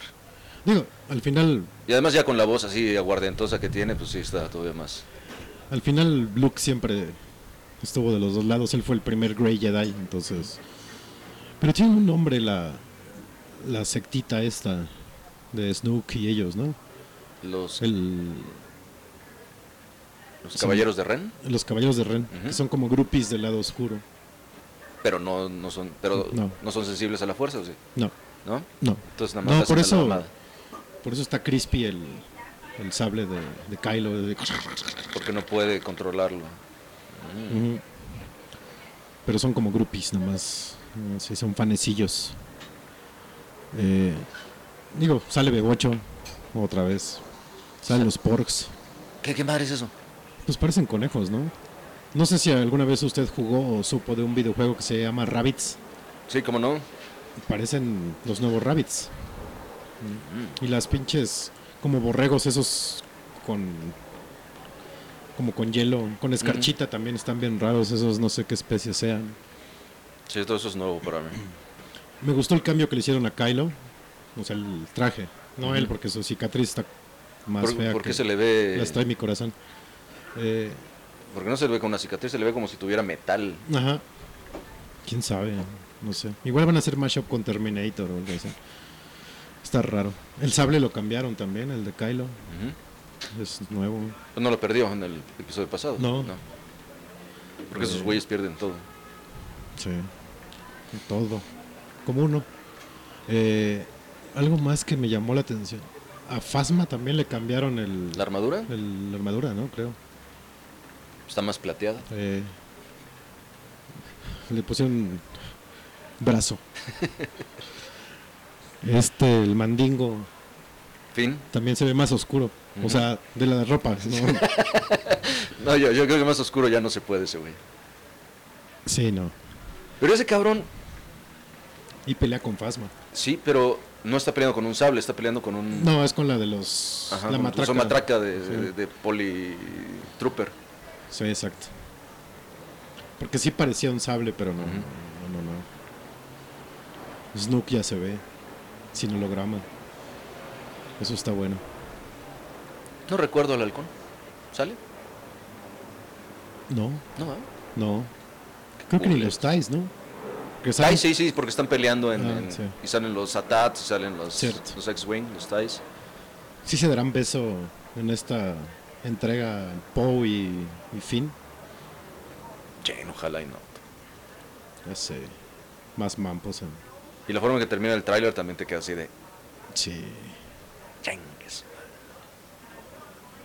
Digo, al final, Y además ya con la voz así aguardentosa que tiene, pues sí está todavía más. al final Luke siempre estuvo de los dos lados. Él fue el primer Grey Jedi, entonces. Pero tiene un nombre la la sectita esta de Snook y ellos, ¿no? Los, El, los caballeros de Ren, los caballeros de Ren, que son como groupies del lado oscuro. Pero no, no son, pero No. no. son sensibles a la fuerza, ¿o sí? No, ¿No? no. Entonces nada más No, por la eso, mamada. por eso está crispy el, el sable de, de Kylo. de- porque no puede controlarlo. Ujú. Pero son como groupies nomás. Sí, son fanecillos. Eh, digo, sale Bebocho otra vez. Salen los porks. ¿Qué, qué madre es eso? Pues parecen conejos, ¿no? No sé si alguna vez usted jugó o supo de un videojuego que se llama Rabbits. Sí, cómo no. Parecen los nuevos Rabbits. Y las pinches como borregos esos con como con hielo, con escarchita también están bien raros, esos no sé qué especie sean. Sí, todo eso es nuevo para mí. Me gustó el cambio que le hicieron a Kylo, o sea, el traje, no él porque su cicatriz está más ¿Por, fea por que qué se le ve? las trae mi corazón. Eh, Porque no se le ve con una cicatriz, se le ve como si tuviera metal. ajá. ¿Quién sabe? No sé. Igual van a hacer mashup con Terminator o algo así. Está raro. El sable lo cambiaron también, el de Kylo. Ujú. Es nuevo. Pues no lo perdió en el episodio pasado. No. Porque esos Eh. güeyes pierden todo. Sí. Todo. Como uno. Eh, algo más que me llamó la atención. A Fasma también le cambiaron el, La armadura el- la armadura, ¿no? Creo. Está más plateada. Eh, le pusieron brazo. Este, el mandingo, Fin. también se ve más oscuro. O sea, de la ropa. ¿no? No, yo, yo creo que más oscuro ya no se puede ese güey. sí, no. Pero ese cabrón, Y pelea con Fasma. sí, pero no está peleando con un sable, está peleando con un... No, es con la de los. Ajá, la matraca. Matraca de, Sí. de, de poli trooper. Sí, exacto. Porque sí parecía un sable, pero no. No, no, no. Snook ya se ve. Sin holograma. Eso está bueno. No recuerdo al halcón. ¿Sale? No, No, ¿eh? no. Creo que ni los Tais, ¿no? Que sí, sí, porque están peleando en, Ah, en- sí. y salen los ATATs, y salen los, Cierto. los X-Wing, los TIEs. sí se darán beso en esta entrega Poe y, y Finn. Chen, ojalá y no. Ya sé. Más mampos en. Y la forma en que termina el tráiler también te queda así de... Sí. Chengues.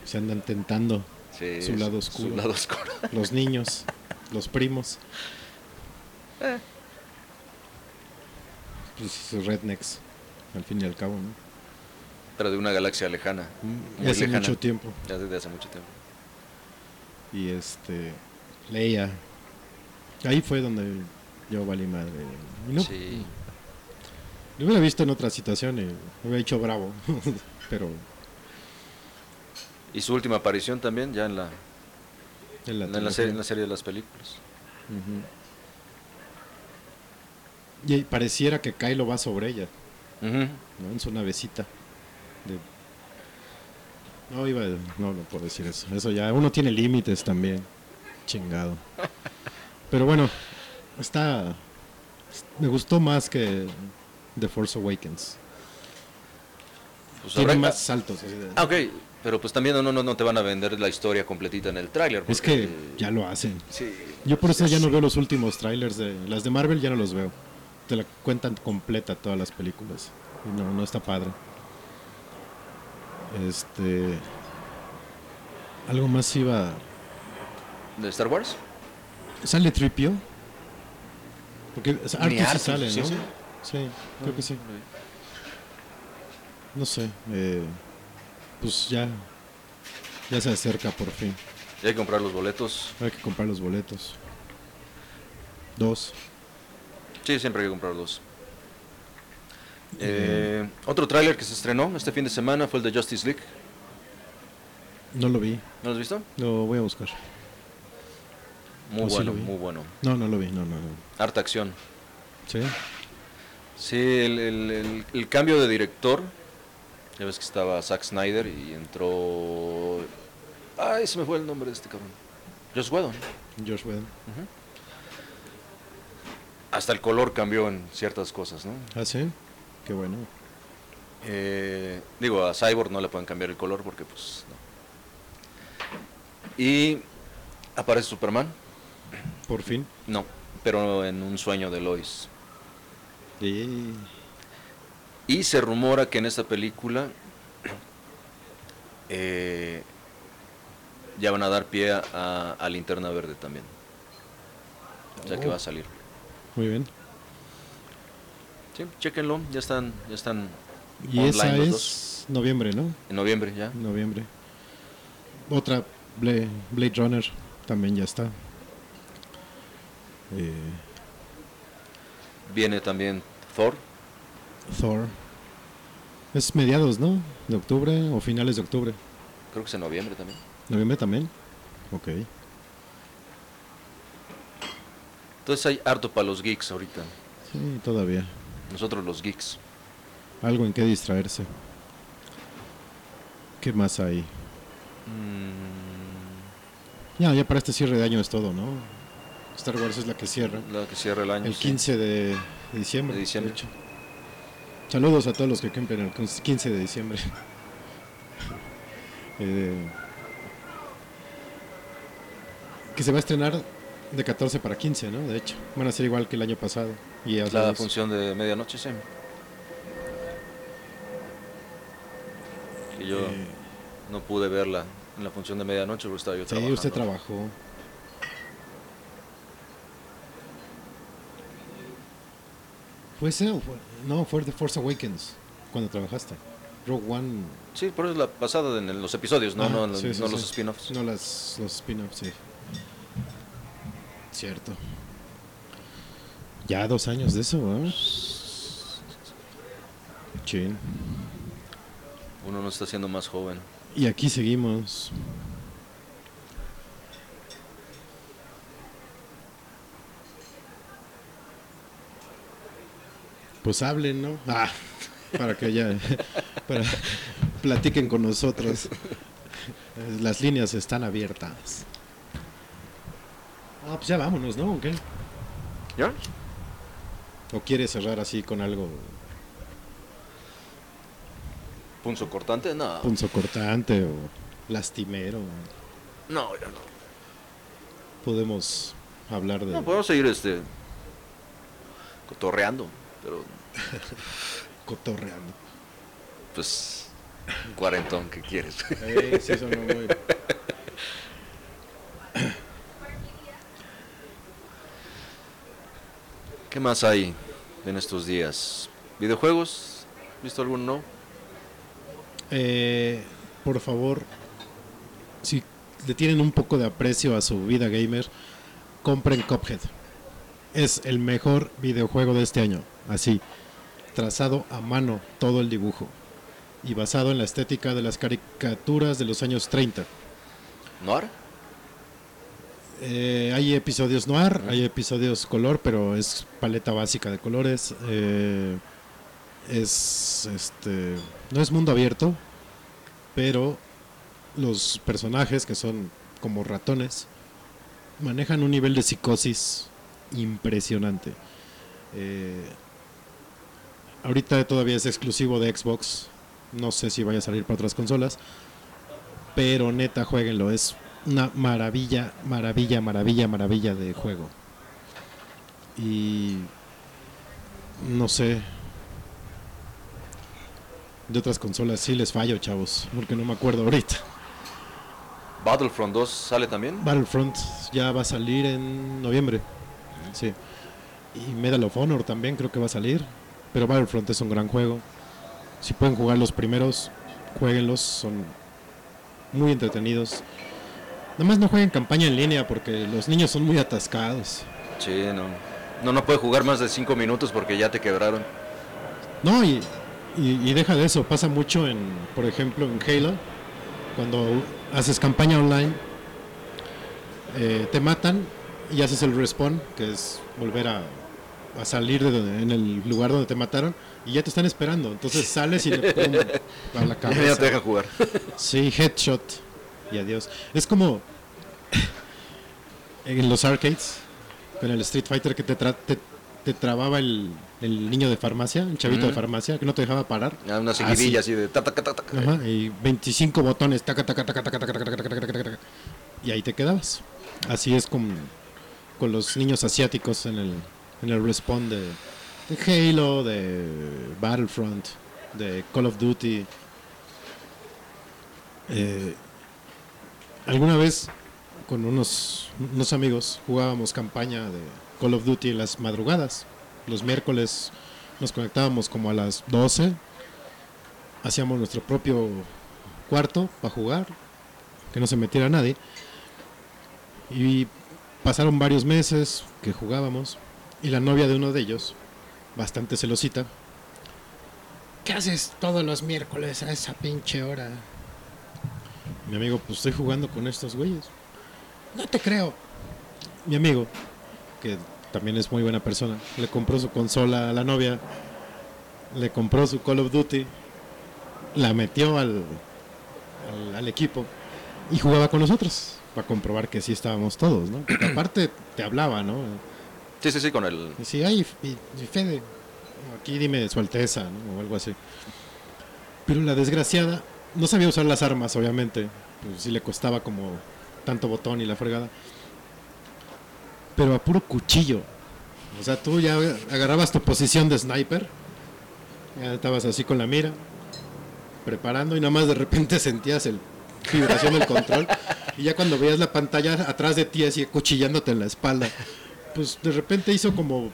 Se andan tentando Sí, Su lado oscuro. Su lado oscuro. los niños, los primos. Eh. Pues rednecks, al fin y al cabo, ¿no? Pero de una galaxia lejana. Muy hace lejana. mucho tiempo. Ya desde hace mucho tiempo. Y este. Leia. Ahí fue donde yo valí madre. No, Sí. Lo hubiera visto en otra situación y me hubiera dicho bravo. Pero Y su última aparición también, ya en la, en la, en la, serie, en la serie de las películas. Y pareciera que Kylo va sobre ella. En su navecita. No iba, no, no puedo decir eso. Eso ya, uno tiene límites también. Chingado. Pero bueno, está. Me gustó más que The Force Awakens. Pues Tiene habrá- más saltos. así de- Ah, ok. Pero pues también no, no, no te van a vender la historia completita en el tráiler. es que ya lo hacen. Sí. Yo por eso ya no veo los últimos trailers de las de Marvel ya no los veo. Te la cuentan completa todas las películas. Y no, no está padre. Este algo más iba ¿De Star Wars? sale Tripio. Porque o sea, sí sale, sí, ¿no? sí. Sí, creo que sí. No sé, eh, pues ya ya se acerca por fin. Y hay que comprar los boletos. Hay que comprar los boletos. Dos. Sí, siempre hay que comprar dos. Eh, otro tráiler que se estrenó este fin de semana fue el de Justice League. No lo vi. ¿No lo has visto? Lo voy a buscar. Muy Oh, bueno, muy bueno. No, no lo vi. No, no, no. Harta acción. ¿Sí? Sí, el, el- el- el cambio de director. Ya ves que estaba Zack Snyder y entró. Ay, se me fue el nombre de este cabrón. Joss Whedon. Josh Whedon. Hasta el color cambió en ciertas cosas, ¿no? Ah, sí. Qué bueno. Eh, digo, a Cyborg no le pueden cambiar el color porque, pues, no. Y aparece Superman. Por fin. No, pero en un sueño de Lois. Y... Y se rumora que en esta película eh, ya van a dar pie a, a Linterna Verde también. O sea que Oh. va a salir. Muy bien. Sí, chéquenlo, ya están, ya están Y online esa los es dos. noviembre, ¿no? En noviembre ya. Noviembre. Otra Bla- Blade Runner también ya está. Eh, Viene también Thor. Thor. Es mediados, ¿no? De octubre o finales de octubre. Creo que es en noviembre también. ¿Noviembre también? Ok. Entonces hay harto para los geeks ahorita. Sí, todavía. Nosotros los geeks. Algo en que distraerse. ¿Qué más hay? Mm, Ya, ya para este cierre de año es todo, ¿no? Star Wars es la que cierra. la que cierra el año. El sí. 15 de diciembre. De diciembre. hecho. Saludos a todos los que cumplen el 15 de diciembre. Eh, que se va a estrenar de 14 para 15, ¿no? De hecho, van a ser igual que el año pasado. Y La función de medianoche, sí. Que yo Eh, no pude verla en la función de medianoche porque estaba yo sí, trabajando. usted trabajó. ¿Fue ese o fue? No, fue The Force Awakens, cuando trabajaste. Rogue One. Sí, por eso es la pasada en los episodios, no, Ajá, no, los- sí, sí, no sí. los spin-offs. No las, los spin-offs, sí. Cierto. Ya dos años de eso, ¿verdad? Chin. Uno no está siendo más joven. Y aquí seguimos. Pues hablen, ¿no? Ah, para que ya para platiquen con nosotros. Las líneas están abiertas. Ah, pues ya vámonos, ¿no? ¿O qué? ¿Ya? ¿O quiere cerrar así con algo ¿Punzo cortante? No. punzo cortante o lastimero? No, ya no. Podemos hablar de No, podemos seguir este. cotorreando, pero cotorreando. pues. Cuarentón, ¿qué quieres? Eh, sí, muy- ¿Qué más hay en estos días? ¿Videojuegos? ¿Visto alguno? No? Eh, por favor, si le tienen un poco de aprecio a su vida gamer, compren Cuphead. Es el mejor videojuego de este año. Así, trazado a mano todo el dibujo. Y basado en la estética de las caricaturas de los años 30. ¿Noir? Eh, hay episodios noir, hay episodios color, pero es paleta básica de colores. eh, es este. No es mundo abierto, pero los personajes que son como ratones manejan un nivel de psicosis impresionante. Eh, ahorita todavía es exclusivo de Xbox. No sé si vaya a salir para otras consolas. Pero neta, jueguenlo. Es una maravilla, maravilla, maravilla, maravilla de juego. Y no sé. De otras consolas sí les fallo, chavos, porque no me acuerdo ahorita. ¿Battlefront 2 sale también? Battlefront ya va a salir en noviembre. Sí. Y Medal of Honor también creo que va a salir. Pero Battlefront es un gran juego. Si pueden jugar los primeros, jueguenlos. Son muy entretenidos. Nada más no jueguen campaña en línea porque los niños son muy atascados. Sí, no. No, no puede jugar más de 5 minutos porque ya te quebraron. No, y, y, y deja de eso. Pasa mucho en, por ejemplo, en Halo. Cuando haces campaña online, eh, te matan y haces el respawn, que es volver a, a salir de donde- en el lugar donde te mataron y ya te están esperando. Entonces sales y le pum, a la Ya cabeza. no te dejan jugar. Sí, headshot y adiós. Es como en los arcades, con el Street Fighter que te, tra- te, te trababa el, el niño de farmacia, el chavito de Ujú. farmacia, que no te dejaba parar. Ah, Una seguidilla así de ta, ta, ta, ta, ta. Ajá, y 25 botones, taca, taca, taca, taca, taca, taca, taca, taca, taca, taca, taca, y ahí te quedabas. Así es con, con los niños asiáticos en el, en el respawn de, de Halo, de Battlefront, de Call of Duty. Eh, alguna vez con unos, unos amigos jugábamos campaña de Call of Duty en las madrugadas. Los miércoles nos conectábamos como a las 12 hacíamos nuestro propio cuarto para jugar, que no se metiera nadie. Y pasaron varios meses que jugábamos y la novia de uno de ellos, bastante celosita, ¿qué haces todos los miércoles a esa pinche hora? Mi amigo, pues estoy jugando con estos güeyes. No te creo. Mi amigo, que también es muy buena persona, le compró su consola a la novia, le compró su Call of Duty, la metió al, al, al equipo y jugaba con nosotros para comprobar que sí estábamos todos, ¿no? Porque aparte te hablaba, ¿no? Sí, sí, sí, con el. Decía, ay, y- y Fede, aquí dime su alteza, ¿no? O algo así. Pero la desgraciada no sabía usar las armas, obviamente. Pues sí le costaba como tanto botón y la fregada. Pero a puro cuchillo. O sea, tú ya agarrabas tu posición de sniper. Ya estabas así con la mira. Preparando y nada más de repente sentías el vibración del control. Y ya cuando veías la pantalla atrás de ti así cuchillándote en la espalda. Pues de repente hizo como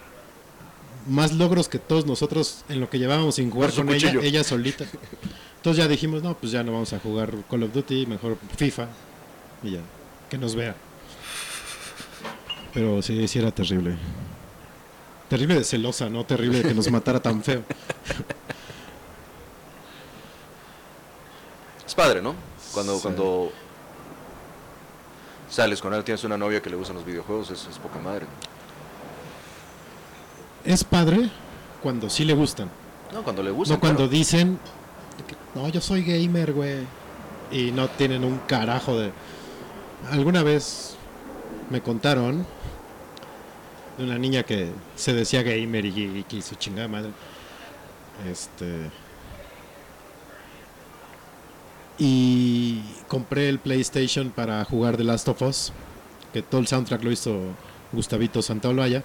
más logros que todos nosotros en lo que llevábamos sin jugar Con ella, ella solita. Entonces ya dijimos, no, pues ya no vamos a jugar Call of Duty, mejor FIFA. Y ya, que nos vea. Pero sí, sí era terrible. Terrible de celosa, ¿no? Terrible de que nos matara tan feo. Es padre, ¿no? Cuando, Sí. cuando sales con él, tienes una novia que le gustan los videojuegos, es, es poca madre. Es padre cuando sí le gustan. No, cuando le gustan. No cuando claro. dicen, no, yo soy gamer, güey. Y no tienen un carajo de... Alguna vez me contaron de una niña que se decía gamer y, que su chingada madre. Este... Y compré el PlayStation para jugar The Last of Us, que todo el soundtrack lo hizo Gustavito Santaolalla.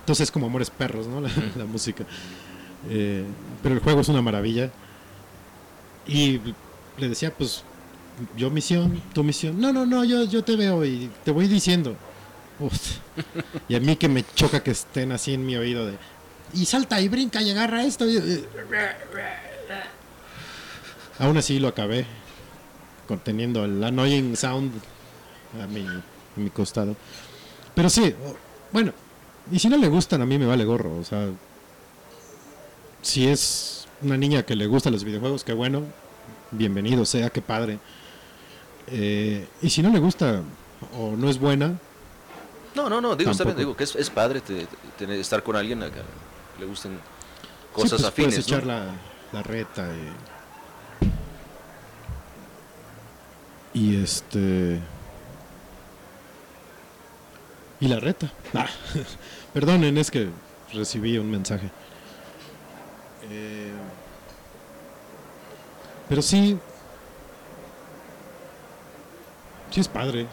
Entonces es como Amores Perros, ¿no? La, la música. Eh, pero el juego es una maravilla. Y le decía, pues, yo misión, tu misión. No, no, no, yo, yo te veo y te voy diciendo. Y a mí que me choca que estén así en mi oído de... Y salta y brinca y agarra esto. y- Aún así lo acabé. Conteniendo el annoying sound a mi, a mi costado. Pero sí, bueno. Y si no le gustan, a mí me vale gorro. O sea, si es una niña que le gustan los videojuegos, qué bueno, bienvenido sea, qué padre. Eh, y si no le gusta o no es buena, No, no, no, digo, está bien, digo que es, es padre te- estar con alguien a que le gusten sí, cosas pues, afines. puedes ¿no? echar la, la reta. Y, y este. Y la reta. Ah, perdonen, es que recibí un mensaje. Eh, pero sí. Sí es padre.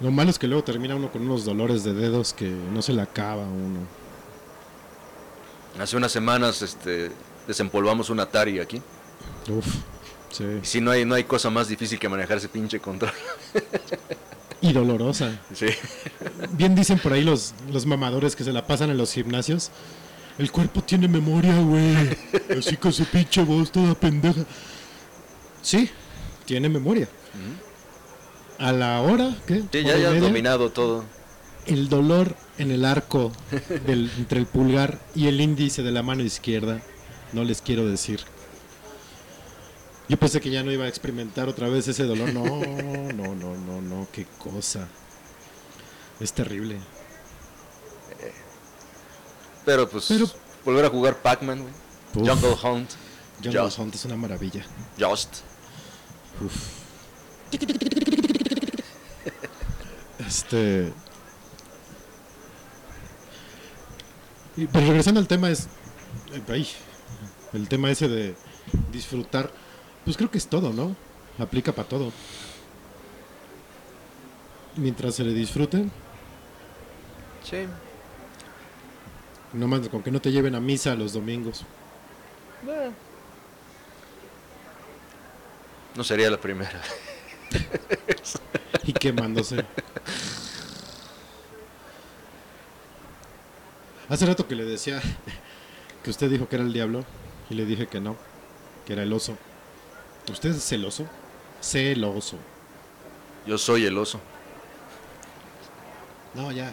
Lo malo es que luego termina uno con unos dolores de dedos que no se le acaba a uno. Hace unas semanas este, desempolvamos un Atari aquí. Uf, sí. Y si no hay, no hay cosa más difícil que manejar ese pinche control. Y dolorosa. sí. Bien dicen por ahí los, los mamadores que se la pasan en los gimnasios. El cuerpo tiene memoria, güey. Así con su pinche voz toda pendeja. Sí, tiene memoria. A la hora, ¿qué? Sí, ya, media, dominado todo. El dolor en el arco del, entre el pulgar y el índice de la mano izquierda. No les quiero decir. Yo pensé que ya no iba a experimentar otra vez ese dolor. No, no, no, no, no, qué cosa. Es terrible. Pero pues Pero- volver a jugar Pac-Man, güey. Uf. Jungle Hunt. Jungle Just. Hunt es una maravilla. Just. Este. y- Pero regresando al tema es. eh, ay, el tema ese de disfrutar. Pues creo que es todo, ¿no? Aplica para todo. Mientras se le disfrute, Sí. No más con que no te lleven a misa los domingos. No sería la primera. Y quemándose. Hace rato que le decía que usted dijo que era el diablo y le dije que no, que era el oso. ¿Usted es celoso? Celoso. Yo soy el oso. No, ya.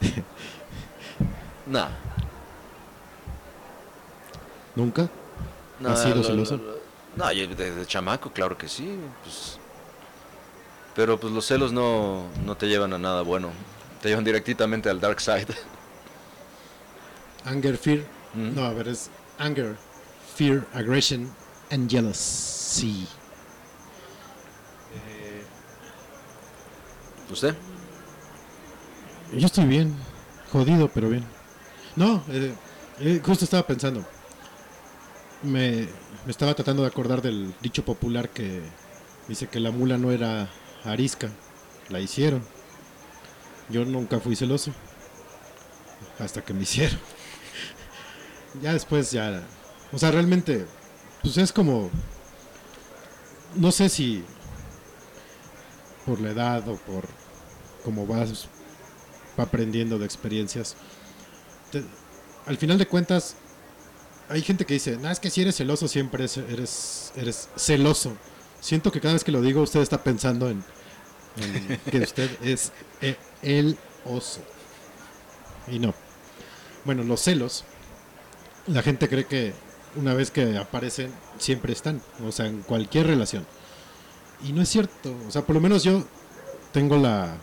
Nah. ¿Nunca? No, ¿Has sido lo- celoso? lo- No, yo de, de chamaco, claro que sí. Pues, pero pues los celos no, no te llevan a nada bueno. Te llevan directamente al dark side. Anger, fear. Mm. No, a ver, es anger, fear, aggression and jealousy. ¿Usted? Yo estoy bien, jodido, pero bien. No, eh, eh, justo estaba pensando. Me, me estaba tratando de acordar del dicho popular que dice que la mula no era arisca, la hicieron. Yo nunca fui celoso, hasta que me hicieron. ya después ya, o sea, realmente, pues es como, no sé si por la edad o por cómo vas va aprendiendo de experiencias. Te- al final de cuentas, hay gente que dice, no, es que si eres celoso siempre es- eres, eres celoso. Siento que cada vez que lo digo usted está pensando en, en que usted es e- el oso. Y no. Bueno, los celos, la gente cree que una vez que aparecen, siempre están. O sea, en cualquier relación. Y no es cierto. O sea, por lo menos yo tengo la,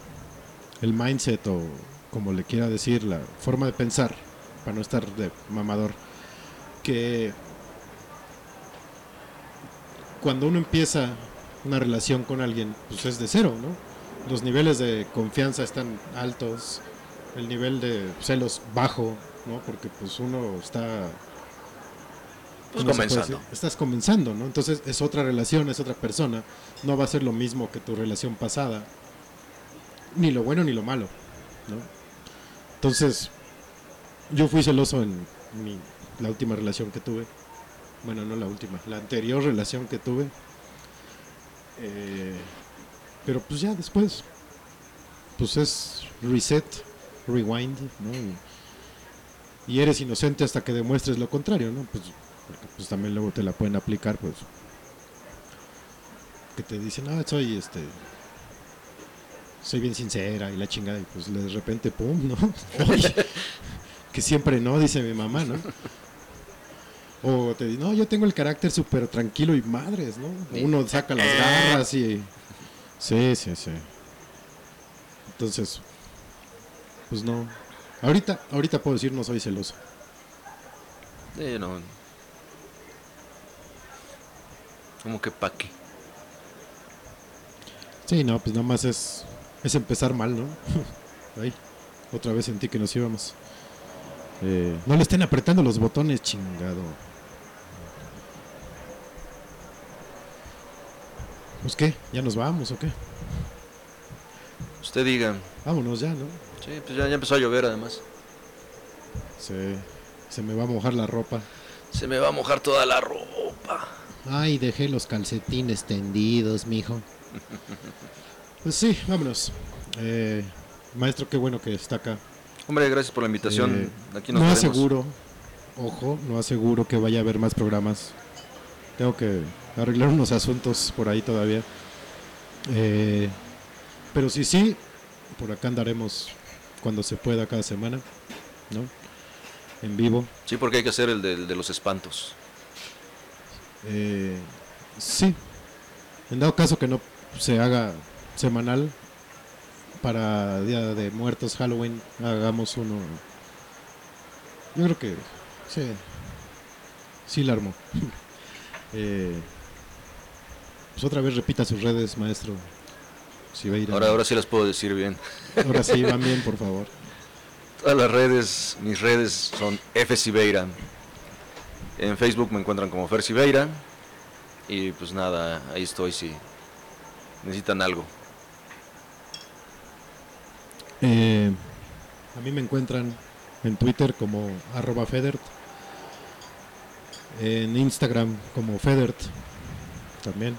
el mindset o como le quiera decir, la forma de pensar, para no estar de mamador, que cuando uno empieza una relación con alguien, pues es de cero, ¿no? Los niveles de confianza están altos, el nivel de celos bajo, ¿no? Porque pues uno está... Pues ¿cómo se puede comenzando. Estás comenzando, ¿no? Entonces es otra relación, es otra persona, no va a ser lo mismo que tu relación pasada, ni lo bueno ni lo malo, ¿no? Entonces, yo fui celoso en mi, la última relación que tuve. Bueno, no la última, la anterior relación que tuve. Eh, pero pues ya después, pues es reset, rewind, ¿no? Y, eres inocente hasta que demuestres lo contrario, ¿no? Pues, porque, pues también luego te la pueden aplicar, pues. Que te dicen, ah, soy este. Soy bien sincera y la chingada, y pues de repente, pum, ¿no? Oye, que siempre no, dice mi mamá, ¿no? O te dice, no, yo tengo el carácter súper tranquilo y madres, ¿no? Uno saca las garras y... Sí, sí, sí. Entonces, pues no. Ahorita, ahorita puedo decir no soy celoso. Eh, no. Como que pa' qué. Sí, no, pues nada más es, es empezar mal, ¿no? Ay, otra vez sentí que nos íbamos. Eh, no le estén apretando los botones, chingado. Pues qué, ¿ya nos vamos o qué? Usted diga. Vámonos ya, ¿no? Sí, pues ya, ya empezó a llover además. Se, se me va a mojar la ropa. Se me va a mojar toda la ropa. Ay, dejé los calcetines tendidos, mijo. Pues sí, vámonos. Eh, maestro, qué bueno que está acá. Hombre, gracias por la invitación. Eh, Aquí nos no veremos. aseguro, ojo, no aseguro que vaya a haber más programas. Tengo que arreglar unos asuntos por ahí todavía. Eh, pero sí, sí, por acá andaremos cuando se pueda cada semana, ¿no? En vivo. Sí, porque hay que hacer el de, el de los espantos. Eh, sí, en dado caso que no se haga semanal, para Día de Muertos, Halloween, hagamos uno. Yo creo que sí, sí la armó. Eh, pues otra vez repita sus redes, maestro. Sibeira. Ahora, ahora sí las puedo decir bien. Ahora sí, van bien, por favor. Todas las redes, mis redes son F Sibeira. En Facebook me encuentran como Fer Sibeira. Y pues nada, ahí estoy si necesitan algo. Eh, a mí me encuentran en Twitter como arroba Federt. En Instagram como Federt también.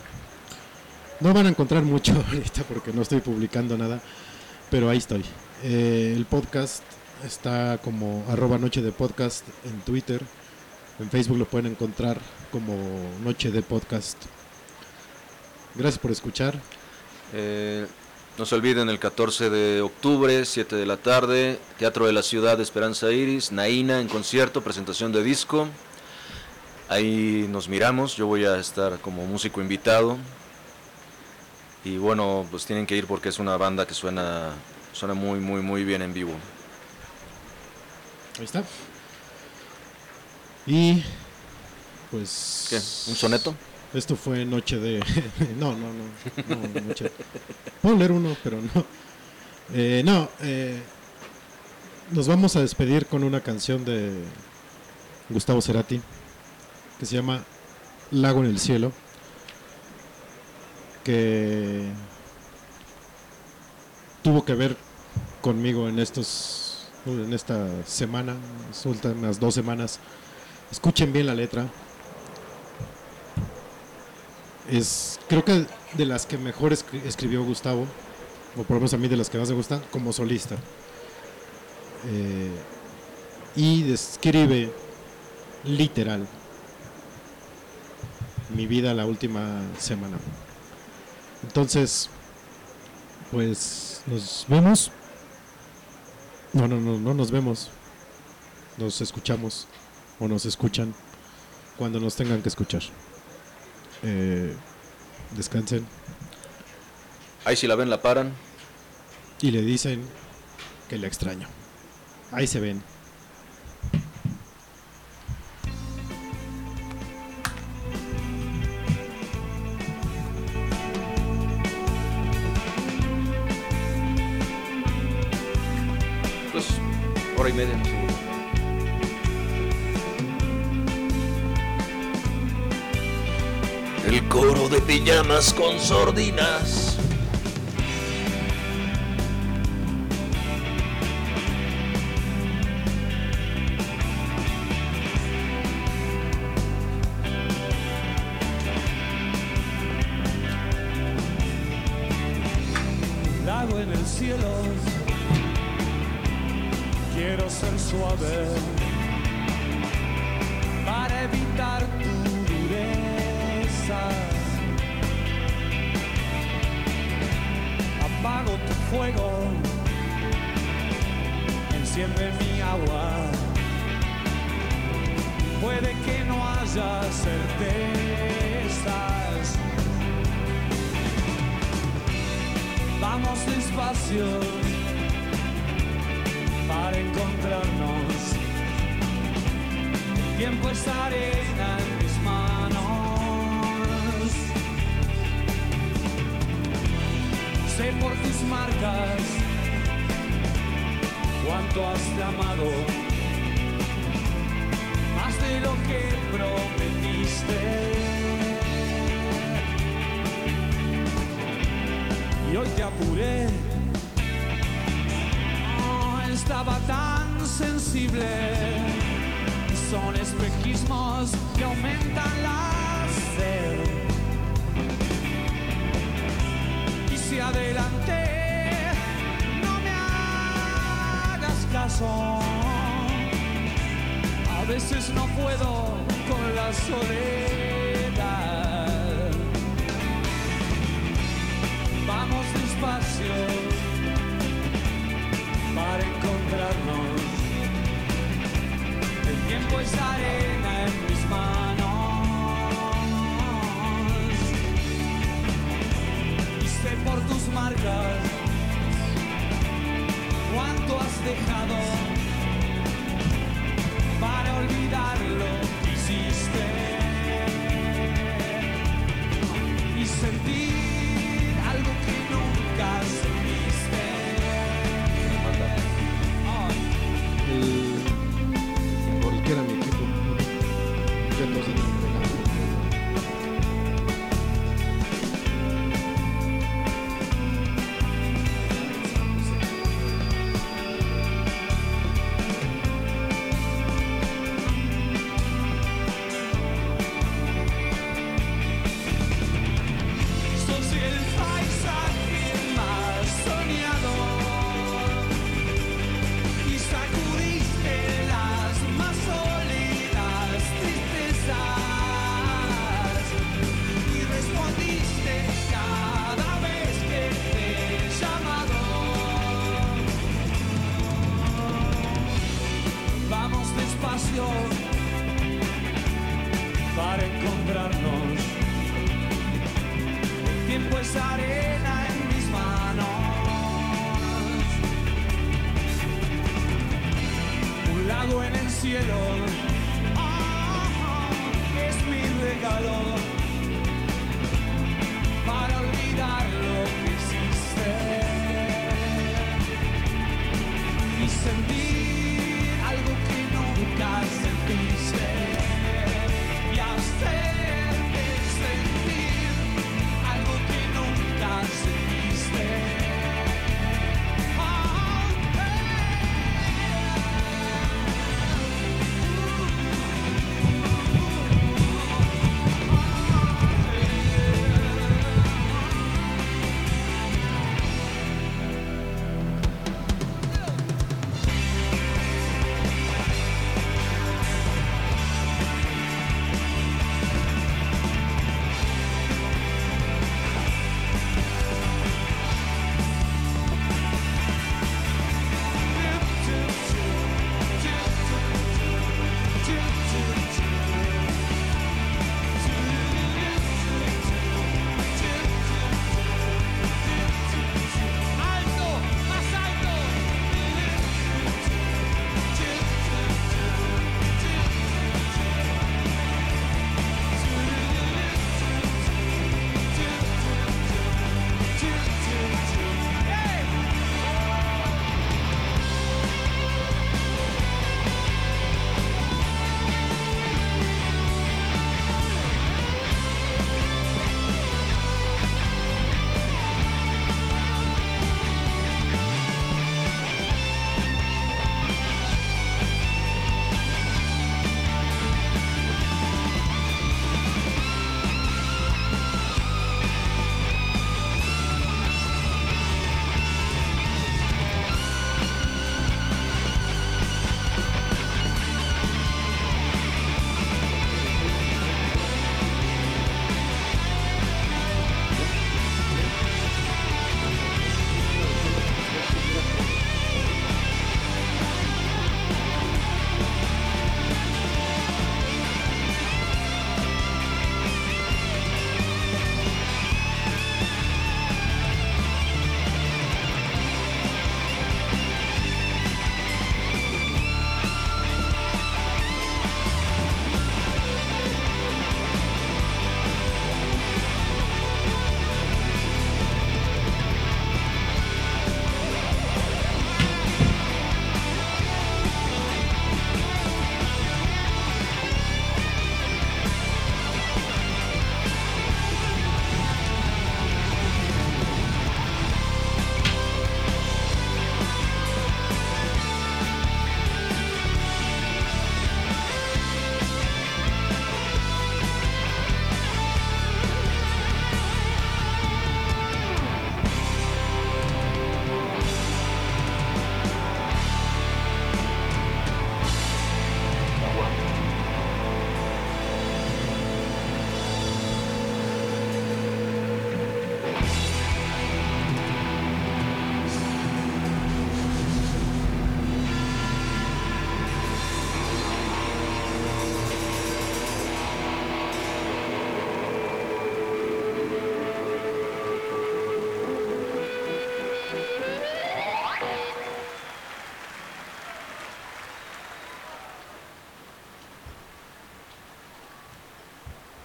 No van a encontrar mucho ahorita porque no estoy publicando nada, pero ahí estoy. Eh, el podcast está como arroba noche de podcast en Twitter. En Facebook lo pueden encontrar como noche de podcast. Gracias por escuchar. Eh, no se olviden el 14 de octubre, 7 de la tarde, Teatro de la Ciudad de Esperanza Iris, Naina en concierto, presentación de disco. Ahí nos miramos, yo voy a estar como músico invitado. Y bueno, pues tienen que ir porque es una banda que suena, suena muy, muy, muy bien en vivo. Ahí está. Y pues ¿Qué? ¿Un soneto? Esto fue noche de. no, no, no. no Puedo leer uno, pero no. Eh, no, eh, nos vamos a despedir con una canción de Gustavo Cerati que se llama Lago en el Cielo. Que tuvo que ver conmigo en estos en esta semana, las últimas dos semanas. Escuchen bien la letra es creo que de las que mejor escri- escribió Gustavo, o por lo menos a mí de las que más me gustan, como solista. Eh, y describe literal mi vida la última semana. Entonces, pues nos vemos. No, no, no, no nos vemos. Nos escuchamos o nos escuchan cuando nos tengan que escuchar. Eh, descansen Ahí si la ven, la paran. y le dicen que la extraño. Ahí se ven. Pues, hora y media. De pijamas con sordinas. lago en el cielo. Quiero ser suave enciende mi agua. Puede que no haya certezas. Vamos despacio para encontrarnos. Tiempo es en mis manos. Sé por tus marcas cuánto has amado. Más de lo que prometiste. y hoy te apuré. No estaba tan sensible. Son espejismos que aumentan la sed. Y si adelante, A veces no puedo con la soledad. Vamos despacio para encontrarnos. El tiempo es arena en mis manos. Y sé por tus marcas. ¿Cuánto has dejado para olvidar